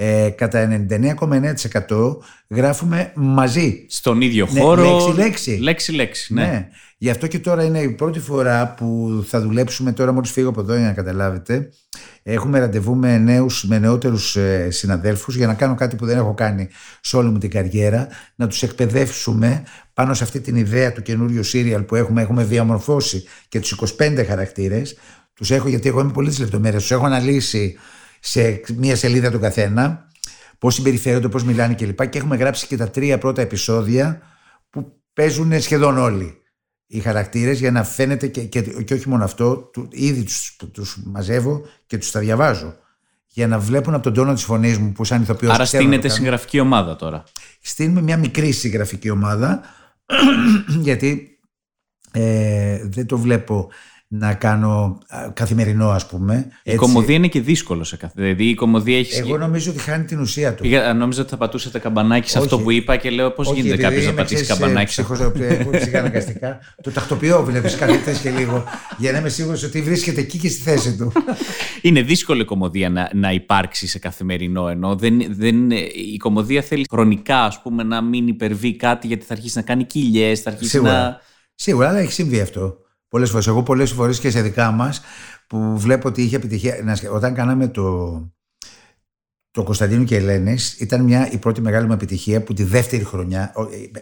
ε, κατά 99,9% γράφουμε μαζί. Στον ίδιο ναι, χώρο. Λέξη-λέξη. Λέξη-λέξη, ναι. ναι. Γι' αυτό και τώρα είναι η πρώτη φορά που θα δουλέψουμε τώρα μόλις φύγω από εδώ για να καταλάβετε. Έχουμε ραντεβού με, νέους, με νεότερους ε, συναδέλφους για να κάνω κάτι που δεν έχω κάνει σε όλη μου την καριέρα. Να τους εκπαιδεύσουμε πάνω σε αυτή την ιδέα του καινούριου σύριαλ που έχουμε. Έχουμε διαμορφώσει και τους 25 χαρακτήρες. Τους έχω γιατί εγώ είμαι πολύ τις λεπτομέρειες. Τους έχω αναλύσει σε μία σελίδα του καθένα, πώς συμπεριφέρονται, πώς μιλάνε κλπ. Και έχουμε γράψει και τα τρία πρώτα επεισόδια που παίζουν σχεδόν όλοι οι χαρακτήρες για να φαίνεται και, και, και όχι μόνο αυτό, του, ήδη τους τους μαζεύω και τους τα διαβάζω. Για να βλέπουν από τον τόνο τη φωνή μου που σαν ηθοποιός. Άρα στείνεται συγγραφική ομάδα τώρα. Στείνουμε μια μικρή συγγραφική ομάδα, γιατί ε, δεν το βλέπω να κάνω καθημερινό ας πούμε. Η κομμωδία είναι και δύσκολο σε κάθε. Δηλαδή η κομμωδία έχει. Εγώ νομίζω ότι χάνει την ουσία του. Πήγα, νόμιζα ότι θα πατούσατε καμπανάκι σε αυτό που είπα και λέω πώς γίνεται κάποιος να πατήσει καμπανάκι. Σε... Εγώ ψυχαναγκαστικά. το τακτοποιώ βλέπεις κάθε και λίγο για να είμαι σίγουρος ότι βρίσκεται εκεί και στη θέση του. είναι δύσκολο η κομμωδία να, να υπάρξει σε καθημερινό ενώ δεν, δεν, η κομμωδία θέλει χρονικά ας πούμε να μην υπερβεί κάτι γιατί θα αρχίσει να κάνει κοιλιές, θα αρχίσει Σίγουρα. να. Σίγουρα, αλλά έχει συμβεί αυτό. Πολλές φορές. Εγώ πολλές φορές και σε δικά μας που βλέπω ότι είχε επιτυχία. Όταν κάναμε το, το Κωνσταντίνου και Ελένη, ήταν μια, η πρώτη μεγάλη μου επιτυχία που τη δεύτερη χρονιά.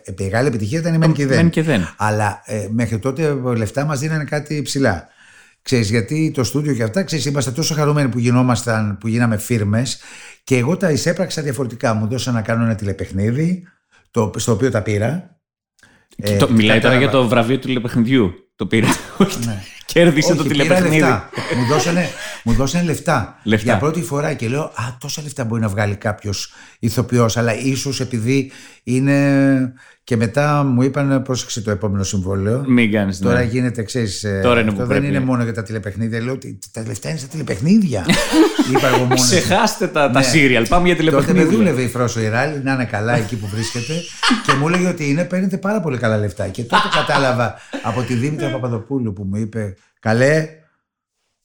Η μεγάλη επιτυχία ήταν η Μεν και Δεν. Και δεν. Αλλά ε, μέχρι τότε λεφτά μας δίνανε κάτι ψηλά. Ξέρεις, γιατί το στούντιο και αυτά, ξέρεις, είμαστε τόσο χαρούμενοι που γινόμασταν, που γίναμε φίρμες και εγώ τα εισέπραξα διαφορετικά. Μου δώσα να κάνω ένα τηλεπαιχνίδι, το, στο οποίο τα πήρα. Ε, το, μιλάει τώρα για το βραβείο του τηλεπαιχνιδιού. Το πήρε. Ναι. Κέρδισε το τηλεπαιχνίδι. μου, δώσανε, μου δώσανε λεφτά. λεφτά. Για πρώτη φορά και λέω Α, τόσα λεφτά μπορεί να βγάλει κάποιος ηθοποιός. Αλλά ίσως επειδή είναι. Και μετά μου είπαν πρόσεξε το επόμενο συμβόλαιο. Μην κάνεις. Τώρα ναι. γίνεται, ξέρεις. Ε, Τώρα είναι αυτό δεν είναι μόνο για τα τηλεπαιχνίδια. Λέω ότι τα λεφτά είναι στα τηλεπαιχνίδια. Είπα εγώ μόνος. Ξεχάστε τα, τα σύριαλ. Ναι. Πάμε για τηλεπαιχνίδια. Τότε με δούλευε η Φρόσο Ιράλη να είναι καλά εκεί που βρίσκεται και μου έλεγε ότι είναι, παίρνετε πάρα πολύ καλά λεφτά. Και τότε κατάλαβα από τη Δήμητρα Παπαδοπούλου που μου είπε Καλέ,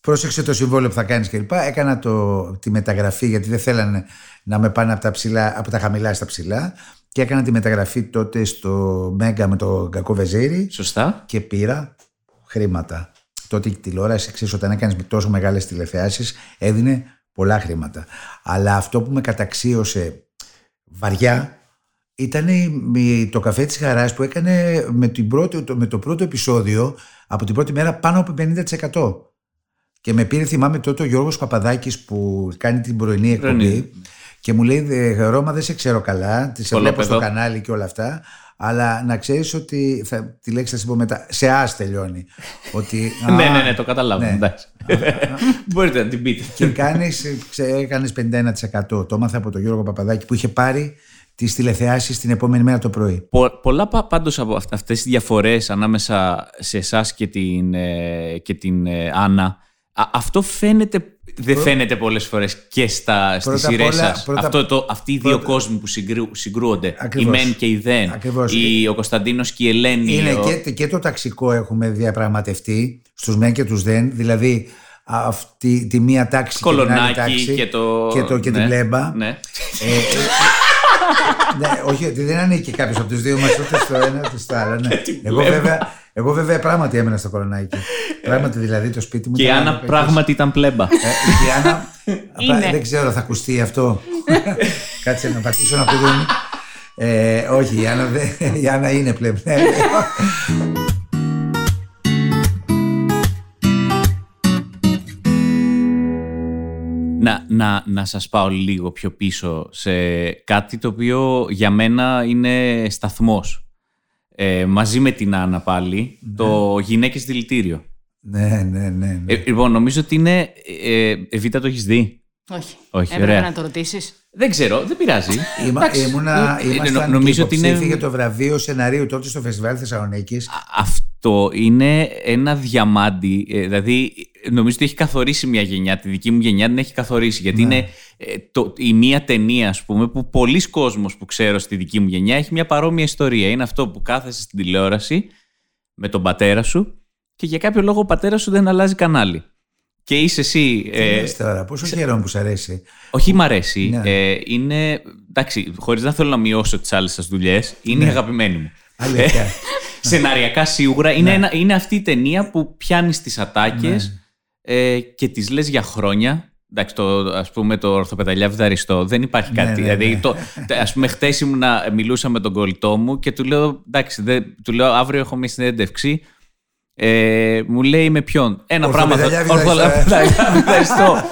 πρόσεξε το συμβόλαιο που θα κάνεις κλπ. Έκανα το, τη μεταγραφή γιατί δεν θέλανε να με πάνε από τα, ψηλά, από τα χαμηλά στα ψηλά. Και έκανα τη μεταγραφή τότε στο Μέγκα με το Κακό Βεζίρι Σωστά. και πήρα χρήματα. Τότε η τηλεόραση, ξέρεις, όταν έκανες τόσο μεγάλες τηλεθεάσεις, έδινε πολλά χρήματα. Αλλά αυτό που με καταξίωσε βαριά ήταν το καφέ της χαράς που έκανε με, την πρώτη, με το πρώτο επεισόδιο από την πρώτη μέρα πάνω από 50%. Και με πήρε, θυμάμαι τότε ο Γιώργος Παπαδάκης που κάνει την πρωινή εκπομπή και μου λέει Ρώμα δεν σε ξέρω καλά, τη σε βλέπω στο κανάλι και όλα αυτά αλλά να ξέρεις ότι θα, τη λέξη θα σου πω μετά. Σε ας τελειώνει. ότι, ναι, ναι, ναι, το καταλάβω. Ναι. Μπορείτε να την πείτε. Και κάνεις, έκανες 51%. Το έμαθα από τον Γιώργο Παπαδάκη που είχε πάρει τις τηλεθεάσεις την επόμενη μέρα το πρωί. πολλά πάντως από αυτές τις διαφορές ανάμεσα σε εσάς και την, ε, και την ε, Άννα. Αυτό φαίνεται δεν φαίνεται πολλές φορές και στα, στις σειρές σας. Αυτοί οι δύο πρώτα... κόσμοι που συγκρού, συγκρούονται. Ακριβώς. Η Μεν και η Δεν. Η, ο Κωνσταντίνος και η Ελένη. Είναι ο... και, και το ταξικό έχουμε διαπραγματευτεί στους Μεν και τους Δεν. Δηλαδή αυτή τη μία τάξη Κολονάκι και την άλλη τάξη. Και, το... και, το, και ναι, την πλέμπα. Ναι. Ε, ναι, όχι, δεν ανήκει κάποιος από τους δύο μας ούτε στο ένα ούτε στο άλλο. Ναι. Εγώ βέβαια, εγώ βέβαια πράγματι έμενα στο κορονάκι. πράγματι δηλαδή το σπίτι μου. Και η Άννα πράγματι ήταν πλέμπα. Ε, η Άννα. δεν ξέρω, θα ακουστεί αυτό. Κάτσε να πατήσω να κουδούνι. Ε, όχι, η Άννα, η Άννα είναι πλέμπα. Να, να, να σας πάω λίγο πιο πίσω σε κάτι το οποίο για μένα είναι σταθμός. Ε, μαζί με την Άννα πάλι, ναι. το γυναίκες δηλητήριο. Ναι, ναι, ναι. ναι. Ε, λοιπόν, νομίζω ότι είναι... Ε, Εβίτα, το έχεις δει; Όχι. Όχι, Έπρεπε ωραία. να το ρωτήσεις. Δεν ξέρω, δεν πειράζει. Είμα, ήμουνα, ε, ήμασταν νομίζω ότι είναι... για το βραβείο σεναρίου τότε στο Φεστιβάλ Θεσσαλονίκης. Αυτό είναι ένα διαμάντι. Ε, δηλαδή, νομίζω ότι έχει καθορίσει μια γενιά. Τη δική μου γενιά την έχει καθορίσει. Γιατί ναι. είναι ε, το, η μία ταινία, ας πούμε, που πολλοί κόσμος που ξέρω στη δική μου γενιά έχει μια παρόμοια ιστορία. Είναι αυτό που κάθεσαι στην τηλεόραση με τον πατέρα σου και για κάποιο λόγο ο πατέρας σου δεν αλλάζει κανάλι και είσαι εσύ. Τι ε, τώρα, πόσο σε... χαίρομαι που σου αρέσει; Όχι, μ' αρέσει. Ναι. Ε, είναι. Εντάξει, χωρίς να θέλω να μειώσω τις άλλες σας δουλειές, είναι ναι. αγαπημένη μου. Αλήθεια. Σεναριακά σίγουρα. Είναι, ναι. ένα, είναι αυτή η ταινία που πιάνεις τις ατάκες ναι. ε, και τις λες για χρόνια. Εντάξει, το, ας πούμε το ορθοπεδαλιά βιδαριστό, δεν υπάρχει ναι, κάτι. Ναι, δηλαδή, το, ας πούμε, χτες ήμουν, μιλούσα με τον κολλητό μου και του λέω, εντάξει, δε, του λέω, αύριο έχω μια συνέντευξη ε, μου λέει με ποιον. Ένα πράγμα. Ευχαριστώ.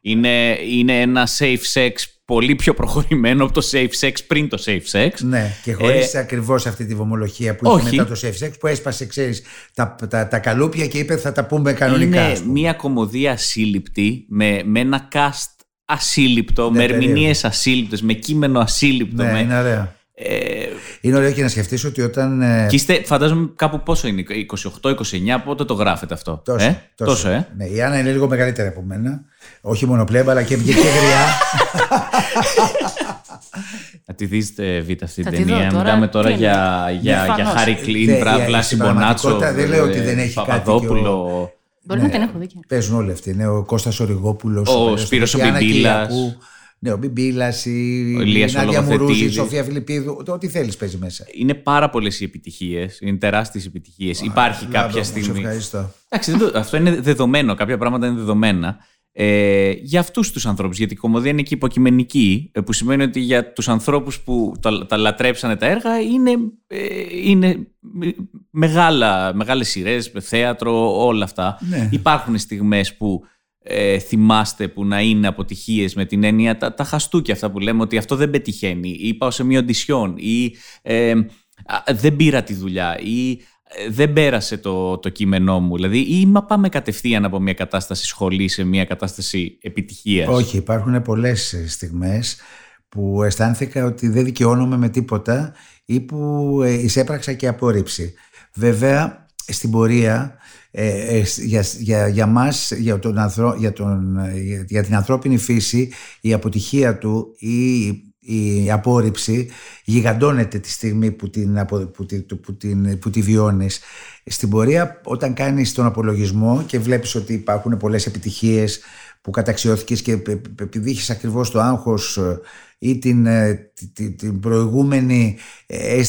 είναι, είναι ένα safe sex πολύ πιο προχωρημένο από το safe sex πριν το safe sex. Ναι, και χωρίς ε, ακριβώς αυτή τη βομολογία που είχε μετά το safe sex που έσπασε, ξέρεις, τα, τα, τα, καλούπια και είπε θα τα πούμε κανονικά. Είναι μια κομμωδία ασύλληπτη με, με ένα cast ασύλληπτο, ναι, με ερμηνείες ασύλληπτες, με κείμενο ασύλληπτο. Ναι, με... είναι ωραία. Ε, είναι ωραίο και να σκεφτείς ότι όταν. Ε, και είστε, φαντάζομαι κάπου πόσο είναι, 28-29, πότε το γράφετε αυτό. Τόσο. Ε; τόσο. τόσο ε; Ναι, η Άννα είναι λίγο μεγαλύτερη από μένα. Όχι μόνο πλέμπα, αλλά και, και, γριά. Να τη δείτε β' αυτή την ταινία. Μιλάμε τώρα για, για, για Χάρη Κλίν, Βλάση Μπονάτσο. Δεν λέω ότι δεν έχει κάτι. Μπορεί να την έχω δει. Παίζουν όλοι αυτοί. Είναι ο Κώστας Οριγόπουλος, ο, ο Σπύρος ο Μπιμπίλας. Ναι, ο Μπιμπίλα, η, η Νάντια Μουρούζη, η Σοφία Φιλιππίδου. Το ό,τι θέλεις παίζει μέσα. Είναι πάρα πολλές οι επιτυχίες. Είναι τεράστιες επιτυχίες. Υπάρχει λάβω, κάποια στιγμή. Ευχαριστώ. Εντάξει, αυτό είναι δεδομένο. Κάποια πράγματα είναι δεδομένα. Ε, για αυτούς τους ανθρώπους. Γιατί η κομμωδία είναι και υποκειμενική, ε, που σημαίνει ότι για τους ανθρώπους που τα, τα λατρέψανε τα έργα είναι, ε, είναι μεγάλα, μεγάλες σειρές, θέατρο, όλα αυτά. Ναι. Υπάρχουν στιγμές που ε, θυμάστε που να είναι αποτυχίες με την έννοια τα, τα χαστούκια αυτά που λέμε ότι αυτό δεν πετυχαίνει ή πάω σε μια οντισιόν ή ε, δεν πήρα τη δουλειά ή ε, δεν πέρασε το, το κείμενό μου. Δηλαδή, ή μα πάμε κατευθείαν από μια κατάσταση σχολή σε μια κατάσταση επιτυχίας. Όχι, υπάρχουν πολλές στιγμές που αισθάνθηκα ότι δεν δικαιώνομαι με τίποτα ή που ε, εισέπραξα και απόρριψη. Βέβαια, στην πορεία ε, ε, για, για, για μας, για, τον για, τον, για την ανθρώπινη φύση, η αποτυχία του ή η απόρριψη γιγαντώνεται τη στιγμή που, την, που, που, την, που τη βιώνεις. Στην πορεία όταν κάνεις τον απολογισμό και βλέπεις ότι υπάρχουν πολλές επιτυχίες που καταξιώθηκες και επειδή είχες ακριβώς το άγχος ε, ή την, ε, την, την προηγούμενη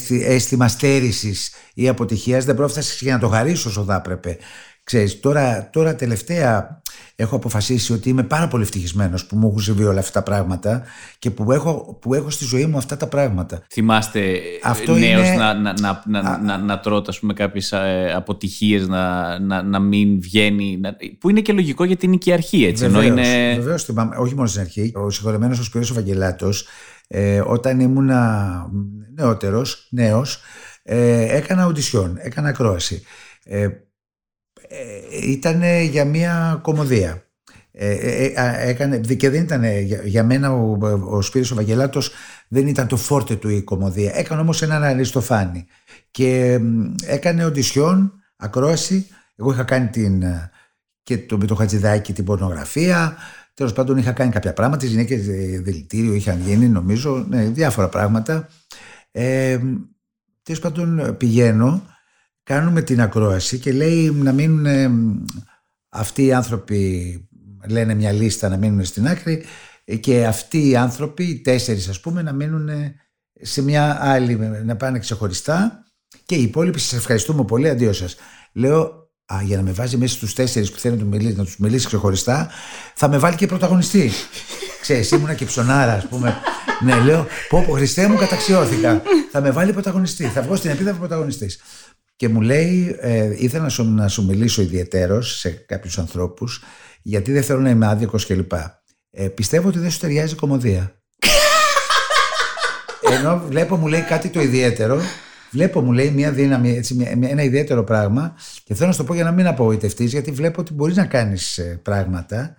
αίσθημα στέρησης ή αποτυχίας δεν πρόφτασες για να το χαρίσω όσο θα έπρεπε. Ξέρεις, τώρα, τώρα τελευταία έχω αποφασίσει ότι είμαι πάρα πολύ ευτυχισμένος που μου έχουν συμβεί όλα αυτά τα πράγματα και που έχω, που έχω στη ζωή μου αυτά τα πράγματα. Θυμάστε Αυτό νέος είναι... να, να, να, να, να, να τρώτε κάποιες ε, αποτυχίες, να, να, να μην βγαίνει, να... που είναι και λογικό γιατί είναι και η αρχή έτσι. Βεβαίως, είναι... βεβαίως θυμάμαι, όχι μόνο στην αρχή. Ο συγχωρεμένος ο Σπύρος Βαγγελάτος ε, όταν ήμουνα νεότερος, νέος, ε, έκανα οντισιόν, έκανα ακρόαση. Ε, ε, ήταν για μια κομμωδία. Ε, ε, έκανε, και δεν ήταν για, μένα ο, ο Σπύρος ο Βαγγελάτος δεν ήταν το φόρτε του η κομμωδία. Έκανε όμως έναν αριστοφάνη. Και έκανε οντισιόν ακρόαση. Εγώ είχα κάνει την, και το, με το Χατζηδάκι την πορνογραφία. Τέλος πάντων είχα κάνει κάποια πράγματα. Τις γυναίκες δηλητήριο είχαν γίνει νομίζω. Ναι, διάφορα πράγματα. Ε, τέλος πάντων πηγαίνω κάνουμε την ακρόαση και λέει να μείνουν αυτοί οι άνθρωποι λένε μια λίστα να μείνουν στην άκρη και αυτοί οι άνθρωποι, οι τέσσερις ας πούμε, να μείνουν σε μια άλλη, να πάνε ξεχωριστά και οι υπόλοιποι σας ευχαριστούμε πολύ, αντίο σας. Λέω, Α, για να με βάζει μέσα στους τέσσερις που θέλουν να, μιλήσει, να τους μιλήσει ξεχωριστά, θα με βάλει και πρωταγωνιστή. Ξέρεις, ήμουνα και ψωνάρα, ας πούμε. ναι, λέω, πω πω, Χριστέ μου καταξιώθηκα. θα με βάλει πρωταγωνιστή. Θα βγω στην επίδευα πρωταγωνιστής και μου λέει ε, ήθελα να σου, να σου μιλήσω ιδιαίτερος σε κάποιους ανθρώπους γιατί δεν θέλω να είμαι άδικος κλπ. Ε, πιστεύω ότι δεν σου ταιριάζει η κομμωδία. Ενώ βλέπω μου λέει κάτι το ιδιαίτερο Βλέπω, μου λέει, μια δύναμη, έτσι, ένα ιδιαίτερο πράγμα και θέλω να σου το πω για να μην απογοητευτείς, γιατί βλέπω ότι μπορείς να κάνεις ε, πράγματα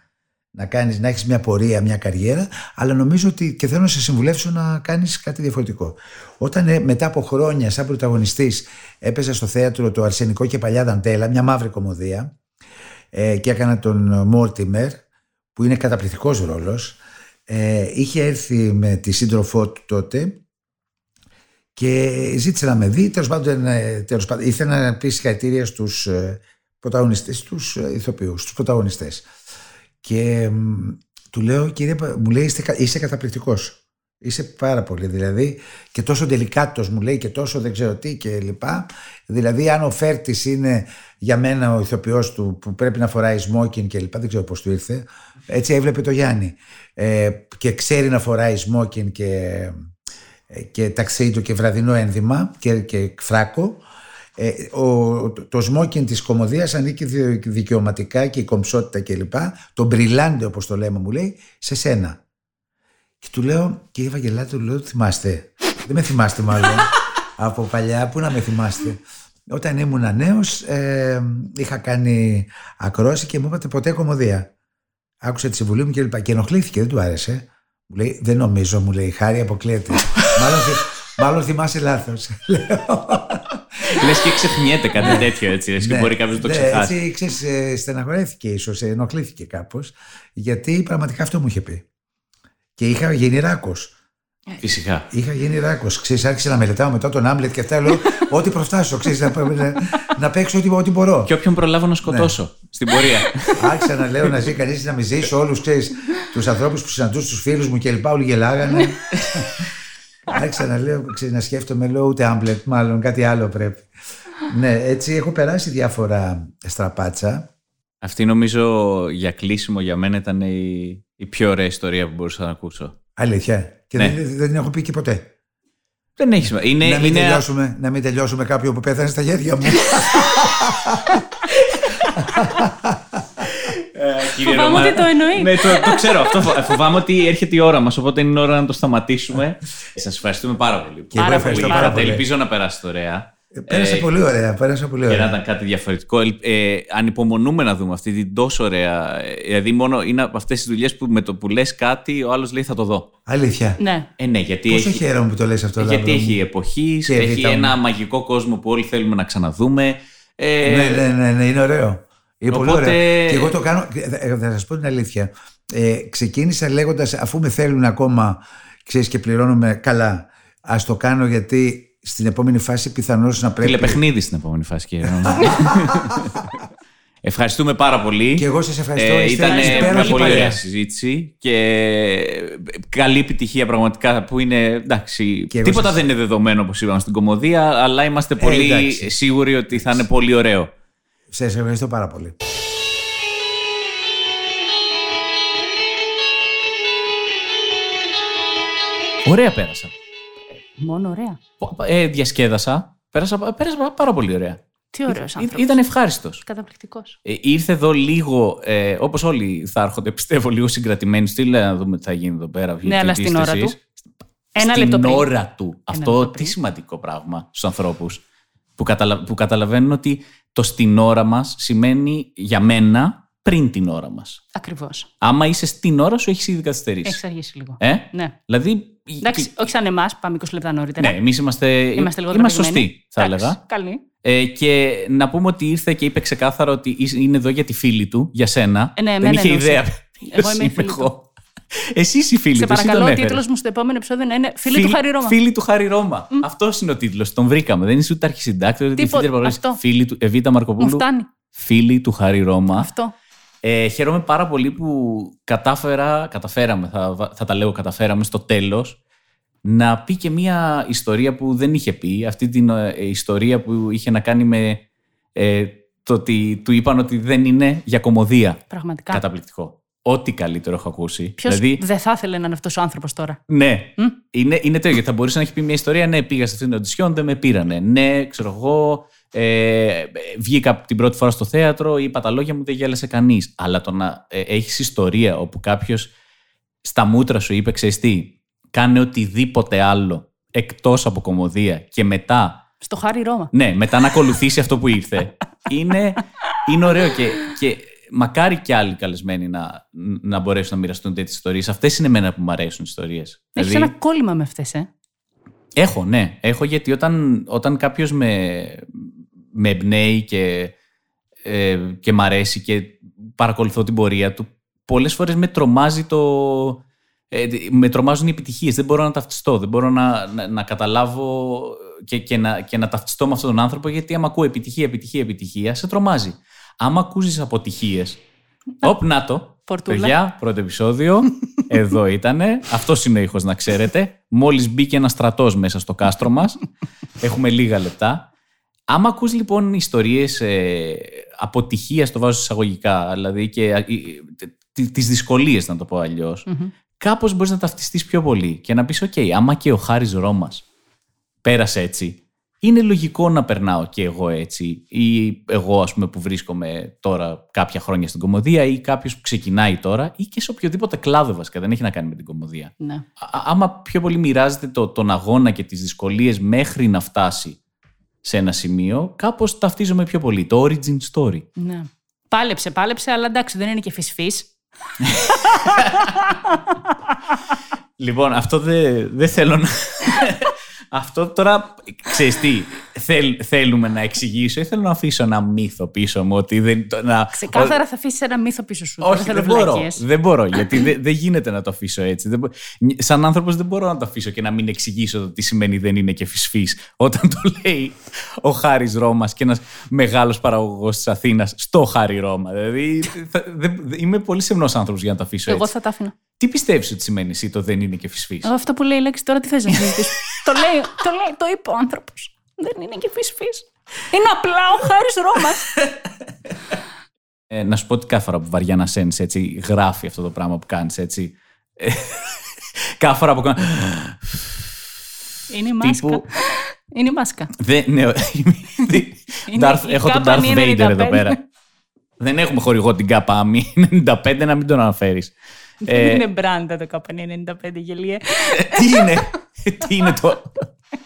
να, κάνεις, να έχεις μια πορεία, μια καριέρα, αλλά νομίζω ότι και θέλω να σε συμβουλεύσω να κάνεις κάτι διαφορετικό. Όταν ε, μετά από χρόνια σαν πρωταγωνιστής έπαιζα στο θέατρο το Αρσενικό και Παλιά Δαντέλα, μια μαύρη κομμωδία ε, και έκανα τον Μόρτιμερ, που είναι καταπληκτικός ρόλος, ε, είχε έρθει με τη σύντροφό του τότε και ζήτησε να με δει, τέλος πάντων, ε, τέλος πάντων ήθελε να πει συγχαρητήρια στους ε, πρωταγωνιστές, στους ηθοποιούς, στους πρωταγωνιστές. Και του λέω, κύριε, μου λέει, είσαι, είσαι καταπληκτικός. Είσαι πάρα πολύ, δηλαδή, και τόσο τελικάτος μου λέει και τόσο δεν ξέρω τι και λοιπά. Δηλαδή, αν ο Φέρτης είναι για μένα ο ηθοποιός του που πρέπει να φοράει smoking και λοιπά, δεν ξέρω πώς του ήρθε. Έτσι έβλεπε το Γιάννη. Ε, και ξέρει να φοράει smoking και, ε, και ταξίδι και βραδινό ένδυμα και, και φράκο. Ε, ο, το σμόκιν της κομμωδίας ανήκει δικαιωματικά και η κομψότητα κλπ. Το μπριλάντε όπως το λέμε μου λέει σε σένα. Και του λέω κύριε Βαγγελάτη του λέω θυμάστε. Δεν με θυμάστε μάλλον από παλιά που να με θυμάστε. Όταν ήμουν νέος ε, είχα κάνει ακρόση και μου είπατε ποτέ κομμωδία. Άκουσα τη συμβουλή μου και λοιπά. Και ενοχλήθηκε, δεν του άρεσε. Μου λέει, δεν νομίζω, μου λέει, χάρη αποκλείεται. μάλλον, μάλλον θυμάσαι λάθος. Λες και ξεχνιέται κάτι ναι. τέτοιο έτσι. και ναι. μπορεί κάποιος να το ναι, ξεχάσει. Έτσι, ξέρεις, ε, στεναχωρέθηκε ίσως, ε, ενοχλήθηκε κάπως. Γιατί πραγματικά αυτό μου είχε πει. Και είχα γίνει ράκος. Φυσικά. Είχα γίνει ράκος. Ξέρεις, άρχισα να μελετάω μετά τον Άμλετ και αυτά. Λέω ό,τι προφτάσω. Ξέρεις, να, να, να παίξω ό,τι, ό,τι μπορώ. Και όποιον προλάβω να σκοτώσω ναι. στην πορεία. Άρχισα να λέω να ζει κανείς να μην ζήσει όλους τους ανθρώπους που συναντούσε, τους φίλους μου κλπ. Όλοι γελάγανε. Άρχισα να λέω, ξέρεις, να σκέφτομαι, λέω ούτε άμπλετ, μάλλον κάτι άλλο πρέπει. ναι, έτσι έχω περάσει διάφορα στραπάτσα. Αυτή νομίζω για κλείσιμο για μένα ήταν η, η πιο ωραία ιστορία που μπορούσα να ακούσω. Αλήθεια. Και ναι. δεν, δεν την έχω πει και ποτέ. Δεν έχεις σημασία. να, μην τελειώσουμε, να μην τελειώσουμε κάποιον που πέθανε στα χέρια μου. Ε, φοβάμαι ότι το εννοεί. Ναι, το, το ξέρω αυτό. Φοβάμαι ότι έρχεται η ώρα μας, οπότε είναι ώρα να το σταματήσουμε. Σας ευχαριστούμε πάρα πολύ. Και πάρα πολύ. Πάρα πολύ. Ελπίζω να περάσετε ωραία. Ε, πέρασε ε, πολύ ωραία. Πέρασε πολύ ωραία. Και να ήταν κάτι διαφορετικό. Ε, ανυπομονούμε να δούμε αυτή την τόσο ωραία. Δηλαδή, μόνο είναι από αυτές τις δουλειές που με το που λες κάτι, ο άλλος λέει θα το δω. Αλήθεια. Ναι. Ε, ναι γιατί Πόσο έχει... χαίρομαι που το λες αυτό. Γιατί έχει εποχής, έχει ένα μαγικό κόσμο που όλοι θέλουμε να ξαναδούμε. Ε, ναι, ναι, ναι, ναι, είναι ωραίο. Είναι Οπότε... πολύ ωραίο. Και εγώ το κάνω. Θα σας πω την αλήθεια. Ε, ξεκίνησα λέγοντας, αφού με θέλουν ακόμα, ξέρεις και πληρώνουμε καλά, ας το κάνω γιατί στην επόμενη φάση πιθανώς να πρέπει. Τηλεπαιχνίδι στην επόμενη φάση, κύριε Ευχαριστούμε πάρα πολύ. Και εγώ σας ευχαριστώ. Ε, Είστε ήταν υπέροχη μια πολύ παρέα. ωραία συζήτηση και καλή επιτυχία πραγματικά που είναι. Εντάξει, Και εγώ τίποτα σας- δεν είναι δεδομένο όπως είπαμε στην κομμωδία, αλλά είμαστε Ε, πολύ εντάξει. σίγουροι ότι θα είναι πολύ ωραίο. Σας ευχαριστώ πάρα πολύ. Ωραία πέρασα. Μόνο ωραία. Ε, διασκέδασα. Πέρασα, πέρασα πάρα πολύ ωραία. Τι ωραίος Ή- άνθρωπος. Ήταν ευχάριστος. Καταπληκτικός. Ε, ήρθε εδώ λίγο, ε, όπως όλοι θα έρχονται, πιστεύω, λίγο συγκρατημένοι. Στείλε να δούμε τι θα γίνει εδώ πέρα. Ναι, αλλά τι στην είστε ώρα εσείς. του. Ένα στην λεπτό πριν. ώρα του. Αυτό λεπτό τι πριν. σημαντικό πράγμα στους ανθρώπους. Που, καταλα... που καταλαβαίνουν ότι το στην ώρα μας σημαίνει για μένα πριν την ώρα μας. Ακριβώς. Άμα είσαι στην ώρα σου, έχεις ήδη καθυστερήσει. Έχεις αργήσει λίγο. Ε; Ναι. Δηλαδή. Εντάξει, όχι σαν εμάς, πάμε 20 λεπτά νωρίτερα. Ναι, εμείς είμαστε, Είμαστε λίγο είμαστε τραβηγμένοι. σωστοί, θα Εντάξει, έλεγα. Καλή. Ε, και να πούμε ότι ήρθε και είπε ξεκάθαρα ότι είσαι- είναι εδώ για τη φίλη του, για σένα. Ε, ναι, Δεν εμένα είχε εννοούσε. ιδέα. Εγώ ποιος είμαι η φίλη εγώ. Εσύ είσαι η φίλη Σε τους. εσύ τον παρακαλώ, ο έφερες. τίτλος μου στο επόμενο επεισόδιο να είναι Φίλοι του Χάρη Ρώμα. Φίλη του Χάρη Ρώμα. Αυτό είναι ο τίτλος. Τον βρήκαμε. Δεν είσαι ούτε αρχισυντάκτης, ούτε Τίποτα. διευθύντρια παραγωγής. Αυτό. Φίλη του Εβίτα Μου Μαρκοπούλου. φτάνει. Φίλη του Χάρη Ρώμα. Αυτό. Ε, χαίρομαι πάρα πολύ που κατάφερα, καταφέραμε, θα, βα- θα τα λέω καταφέραμε στο τέλος, να πει και μία ιστορία που δεν είχε πει. Αυτή την ε, ιστορία που είχε να κάνει με ε, το ότι του είπαν ότι δεν είναι για κομμωδία. Πραγματικά. Καταπληκτικό. Ό,τι καλύτερο έχω ακούσει. Ποιος Δηλαδή, δεν θα ήθελε να είναι αυτός ο άνθρωπος τώρα; ναι, Μμ. είναι, είναι τέλειο. Γιατί θα μπορούσε να έχει πει μια ιστορία. Ναι, πήγα σε αυτήν την οντισιόν, δεν με πήρανε. Ναι, ξέρω εγώ, ε, βγήκα την πρώτη φορά στο θέατρο, είπα τα λόγια μου, δεν γέλασε κανείς. Αλλά το να ε, έχεις ιστορία όπου κάποιος στα μούτρα σου είπε, ξέρεις τι, κάνε οτιδήποτε άλλο εκτός από κομμωδία και μετά, Στο Χάρη Ρώμα. ναι, μετά να ακολουθήσει αυτό που ήρθε. Είναι, είναι ωραίο και, και μακάρι κι άλλοι καλεσμένοι να, να μπορέσουν να μοιραστούν τέτοιες ιστορίες. Αυτές είναι εμένα που μου αρέσουν οι ιστορίες. Έχεις ένα κόλλημα με αυτές, ε. Έχω, ναι. Έχω γιατί όταν, όταν κάποιος με, με εμπνέει και, ε, και μ' αρέσει και παρακολουθώ την πορεία του, πολλές φορές με τρομάζει το. Ε, με τρομάζουν οι επιτυχίες. Δεν μπορώ να ταυτιστώ. Δεν μπορώ να, να, να καταλάβω και, και, να, και να ταυτιστώ με αυτόν τον άνθρωπο γιατί άμα ακούω επιτυχία, επιτυχία, επιτυχία, σε τρομάζει. Άμα ακούσει αποτυχίες. Οπ, να το. Πορτούλα. Παιδιά, πρώτο επεισόδιο. Εδώ ήτανε. Αυτός είναι ο ήχος, να ξέρετε. Μόλις μπήκε ένας στρατός μέσα στο κάστρο μας. Έχουμε λίγα λεπτά. Άμα ακούς λοιπόν ιστορίες ε, αποτυχίας, το βάζω εισαγωγικά, δηλαδή και ε, ε, τις δυσκολίες να το πω αλλιώς, Μμμ. κάπως μπορείς να ταυτιστείς πιο πολύ και να πεις «ΟΚ, άμα και ο Χάρης Ρώμας πέρασε έτσι, είναι λογικό να περνάω και εγώ έτσι ή εγώ ας πούμε που βρίσκομαι τώρα κάποια χρόνια στην κομμωδία ή κάποιος που ξεκινάει τώρα ή και σε οποιοδήποτε κλάδο βασικά, δεν έχει να κάνει με την κομμωδία. Ναι. Α- άμα πιο πολύ μοιράζεται το, τον αγώνα και τις δυσκολίες μέχρι να φτάσει σε ένα σημείο, κάπως ταυτίζομαι πιο πολύ. Το origin story. ναι. Πάλεψε, πάλεψε, αλλά εντάξει, δεν είναι και φυσφής. Λοιπόν, αυτό δεν δεν θέλω να... αυτό τώρα, ξέρεις τι, θέλ- θέλουμε να εξηγήσω ή θέλω να αφήσω ένα μύθο πίσω μου ότι δεν... το- Να, Ξεκάθαρα θα αφήσεις ένα μύθο πίσω σου. Όχι, θέλω δεν μπορώ. βλακίες. Δεν μπορώ, γιατί δεν, δεν γίνεται να το αφήσω έτσι. Δεν μπο- Σαν άνθρωπος δεν μπορώ να το αφήσω και να μην εξηγήσω το τι σημαίνει δεν είναι και φυσφής. Όταν το λέει ο Χάρης Ρώμας και ένας μεγάλος παραγωγός της Αθήνας στο Χάρη Ρώμα. Δηλαδή, θα- δεν- είμαι πολύ σεμνός άνθρωπος για να το αφήσω Εγώ έτσι. θα τα άφηνα. Τι πιστεύεις ότι σημαίνει εσύ το δεν είναι και φυσφή. Αυτό που λέει η λέξη τώρα τι θες να συζητήσουμε. το, λέει, το λέει, το είπε ο άνθρωπος. Δεν είναι και φυσφής. Είναι απλά ο Χάρης Ρώμας. Ε, να σου πω ότι κάθε φορά που Βαριάννα Σένς έτσι γράφει αυτό το πράγμα που κάνεις έτσι. ε, κάθε φορά που κάνει. είναι η μάσκα. τύπου. Είναι η μάσκα. Δεν, ναι, Είναι Darth- η έχω τον κάπα Darth είναι Vader εδώ 95. πέρα. Δεν έχουμε χορηγό την ΚΑΠΑ ΑΜΗ 95 να μην τον αναφέρεις. Δεν είναι μπράντα το K95 γελίε. τι είναι, τι είναι το.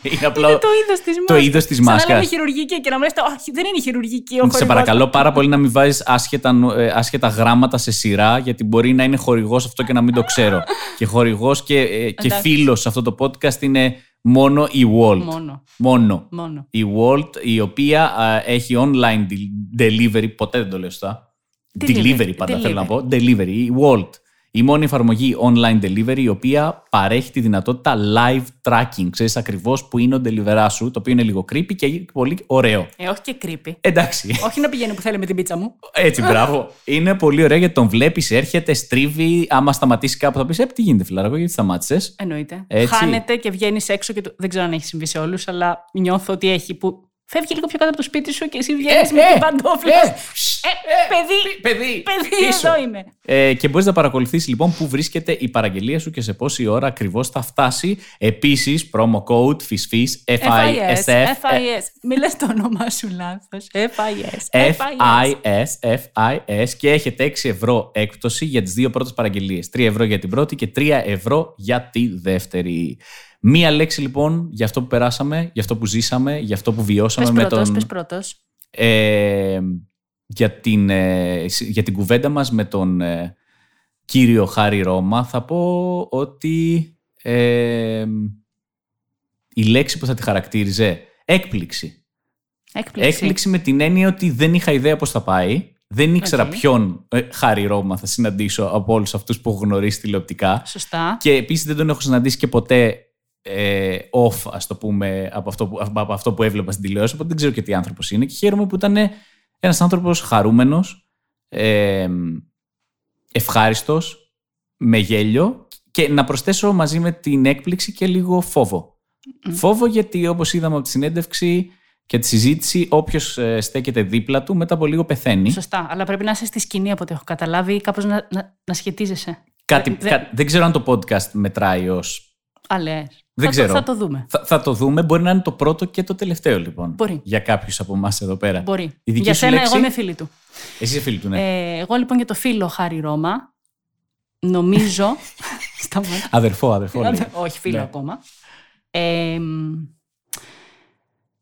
Είναι απλό. Είναι το είδος της μάσκα. το είδος της Σαν να μάσκας. λέμε χειρουργική και να μου λες, Όχι, δεν είναι χειρουργική ο Σε χορηγός. παρακαλώ πάρα πολύ να μην βάζεις άσχετα, νο- ε, άσχετα γράμματα σε σειρά, γιατί μπορεί να είναι χορηγός αυτό και να μην το ξέρω. και χορηγός και, ε, και Εντάξει. φίλος σε αυτό το podcast είναι μόνο η Walt. Μόνο. Μόνο. Μόνο. Η Walt, η οποία α, έχει online de- delivery, ποτέ δεν το λέω σωστά. Delivery, Delivery πάντα θέλω να delivery. πω. Delivery. Η Walt. Η μόνη εφαρμογή online delivery η οποία παρέχει τη δυνατότητα live tracking. Ξέρεις ακριβώς που είναι ο delivery σου, το οποίο είναι λίγο creepy και πολύ ωραίο. Ε, όχι και creepy. Εντάξει. όχι να πηγαίνει που θέλει με την πίτσα μου. Έτσι, μπράβο. είναι πολύ ωραίο γιατί τον βλέπεις, έρχεται, στρίβει. Άμα σταματήσει κάπου, θα πεις: Ε, τι γίνεται, φιλαράκο, γιατί σταμάτησες; Εννοείται. Έτσι. Χάνεται και βγαίνεις έξω και του... δεν ξέρω αν έχει συμβεί σε όλους, αλλά νιώθω ότι έχει που. Φεύγει λίγο πιο κάτω από το σπίτι σου και εσύ βγαίνεις με ε, την παντόφλα. ε, Ε, παιδί, Παιδί, παιδί, πίσω. εδώ είμαι. Ε, και μπορείς να παρακολουθήσεις λοιπόν πού βρίσκεται η παραγγελία σου και σε πόση ώρα ακριβώς θα φτάσει. Επίσης, promo code FISFIS, FIS, FISF, FIS. Μη λες το όνομά σου λάθος. FIS, FIS, FIS και έχετε 6 ευρώ έκπτωση για τις δύο πρώτες παραγγελίες. 3 ευρώ για την πρώτη και 3 ευρώ για τη δεύτερη. Μία λέξη λοιπόν για αυτό που περάσαμε, για αυτό που ζήσαμε, για αυτό που βιώσαμε Πες με πρώτος, τον... πες πρώτος. ε, για, την, ε, συ- για την κουβέντα μας με τον ε, κύριο Χάρη Ρώμα θα πω ότι ε, η λέξη που θα τη χαρακτήριζε έκπληξη. Έκπληξη. Έκπληξη με την έννοια ότι δεν είχα ιδέα πώς θα πάει. Δεν ήξερα Οκ. ποιον ε, Χάρη Ρώμα θα συναντήσω από όλους αυτούς που έχω γνωρίσει τηλεοπτικά. Σωστά. Και επίσης δεν τον έχω συναντήσει και ποτέ ε, off, ας το πούμε, από αυτό, που, από αυτό που έβλεπα στην τηλεόραση. Οπότε δεν ξέρω και τι άνθρωπος είναι. Και χαίρομαι που ήταν ένας άνθρωπος χαρούμενος, ε, ευχάριστος, με γέλιο και να προσθέσω μαζί με την έκπληξη και λίγο φόβο. Φόβο γιατί όπως είδαμε από τη συνέντευξη και τη συζήτηση, όποιος στέκεται δίπλα του μετά από λίγο πεθαίνει. Σωστά. Αλλά πρέπει να είσαι στη σκηνή από ό,τι έχω καταλάβει ή κάπως να, να, να σχετίζεσαι. Κάτι, Δεν- κα- δεν ξέρω αν το podcast μετράει ως Α, λες. Δεν θα, ξέρω. Το, θα το δούμε. Θα, θα το δούμε. Μπορεί να είναι το πρώτο και το τελευταίο, λοιπόν. Μπορεί. Για κάποιους από εμάς εδώ πέρα. Μπορεί. Η δική Για σου σένα, λέξη; εγώ είμαι φίλη του. Εσύ είσαι φίλη του, ναι. Ε, εγώ λοιπόν για το φίλο Χάρη Ρώμα, νομίζω. Σταμάτα. αδερφό, αδερφό. λέει. Όχι, φίλο Ναι. ακόμα. Ε, μ,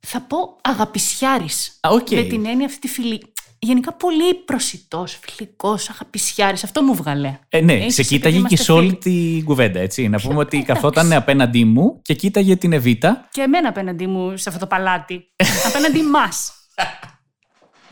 θα πω αγαπησιάρης. Α, οκ. Με την έννοια αυτή τη φιλή. Γενικά πολύ προσιτός, φιλικός, αγαπησιάρης. Αυτό μου βγαλέ. Ε, ναι, Έχεις, σε επειδή κοίταγε και είμαστε σε όλη φίλοι. την κουβέντα, έτσι. Να πούμε ότι εντάξει. καθόταν απέναντί μου και κοίταγε την Εβίτα. Και εμένα απέναντί μου σε αυτό το παλάτι. απέναντί μας.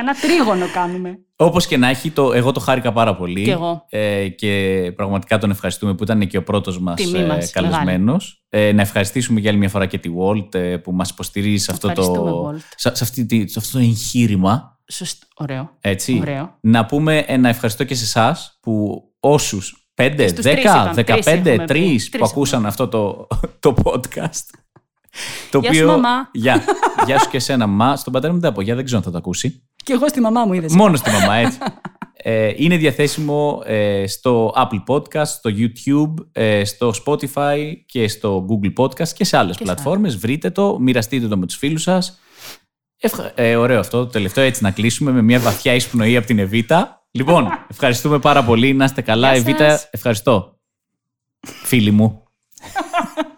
Ένα τρίγωνο κάνουμε. Όπως και να έχει, το, εγώ το χάρηκα πάρα πολύ. Κι εγώ. Ε, και πραγματικά τον ευχαριστούμε που ήταν και ο πρώτος μας Τιμή μας, καλεσμένος. Ε, να ευχαριστήσουμε για άλλη μια φορά και τη Walt ε, που μας υποστηρίζει σε αυτό, το, Ευχαριστούμε, Walt. σε, σε αυτή τη- σε αυτό το εγχείρημα. Σωστό. Ωραίο. Έτσι. Ωραίο. Να πούμε ένα ευχαριστώ και σε εσάς που όσους 5, στους τρεις 10, είπαμε, τρεις 15, 3 έχουμε πει. Τρεις που έχουμε. ακούσαν αυτό το, το podcast. Το Γεια σου, μαμά. Γεια. Γεια σου και εσένα, μαμά. Στον πατέρα μου δεν θα πω. Γεια, δεν ξέρω αν θα το ακούσει. Και εγώ στη μαμά μου είδες. Μόνο στη μαμά, έτσι. Ε, είναι διαθέσιμο ε, στο Apple Podcast, στο YouTube, ε, στο Spotify και στο Google Podcast και σε άλλες Και σε πλατφόρμες. Βρείτε το, μοιραστείτε το με τους φίλους σας. Ευχα... Ε, ωραίο αυτό το τελευταίο έτσι να κλείσουμε με μια βαθιά εισπνοή από την Εβίτα. Λοιπόν, ευχαριστούμε πάρα πολύ. Να είστε καλά. Γεια Εβίτα, σας. ευχαριστώ. Φίλοι μου.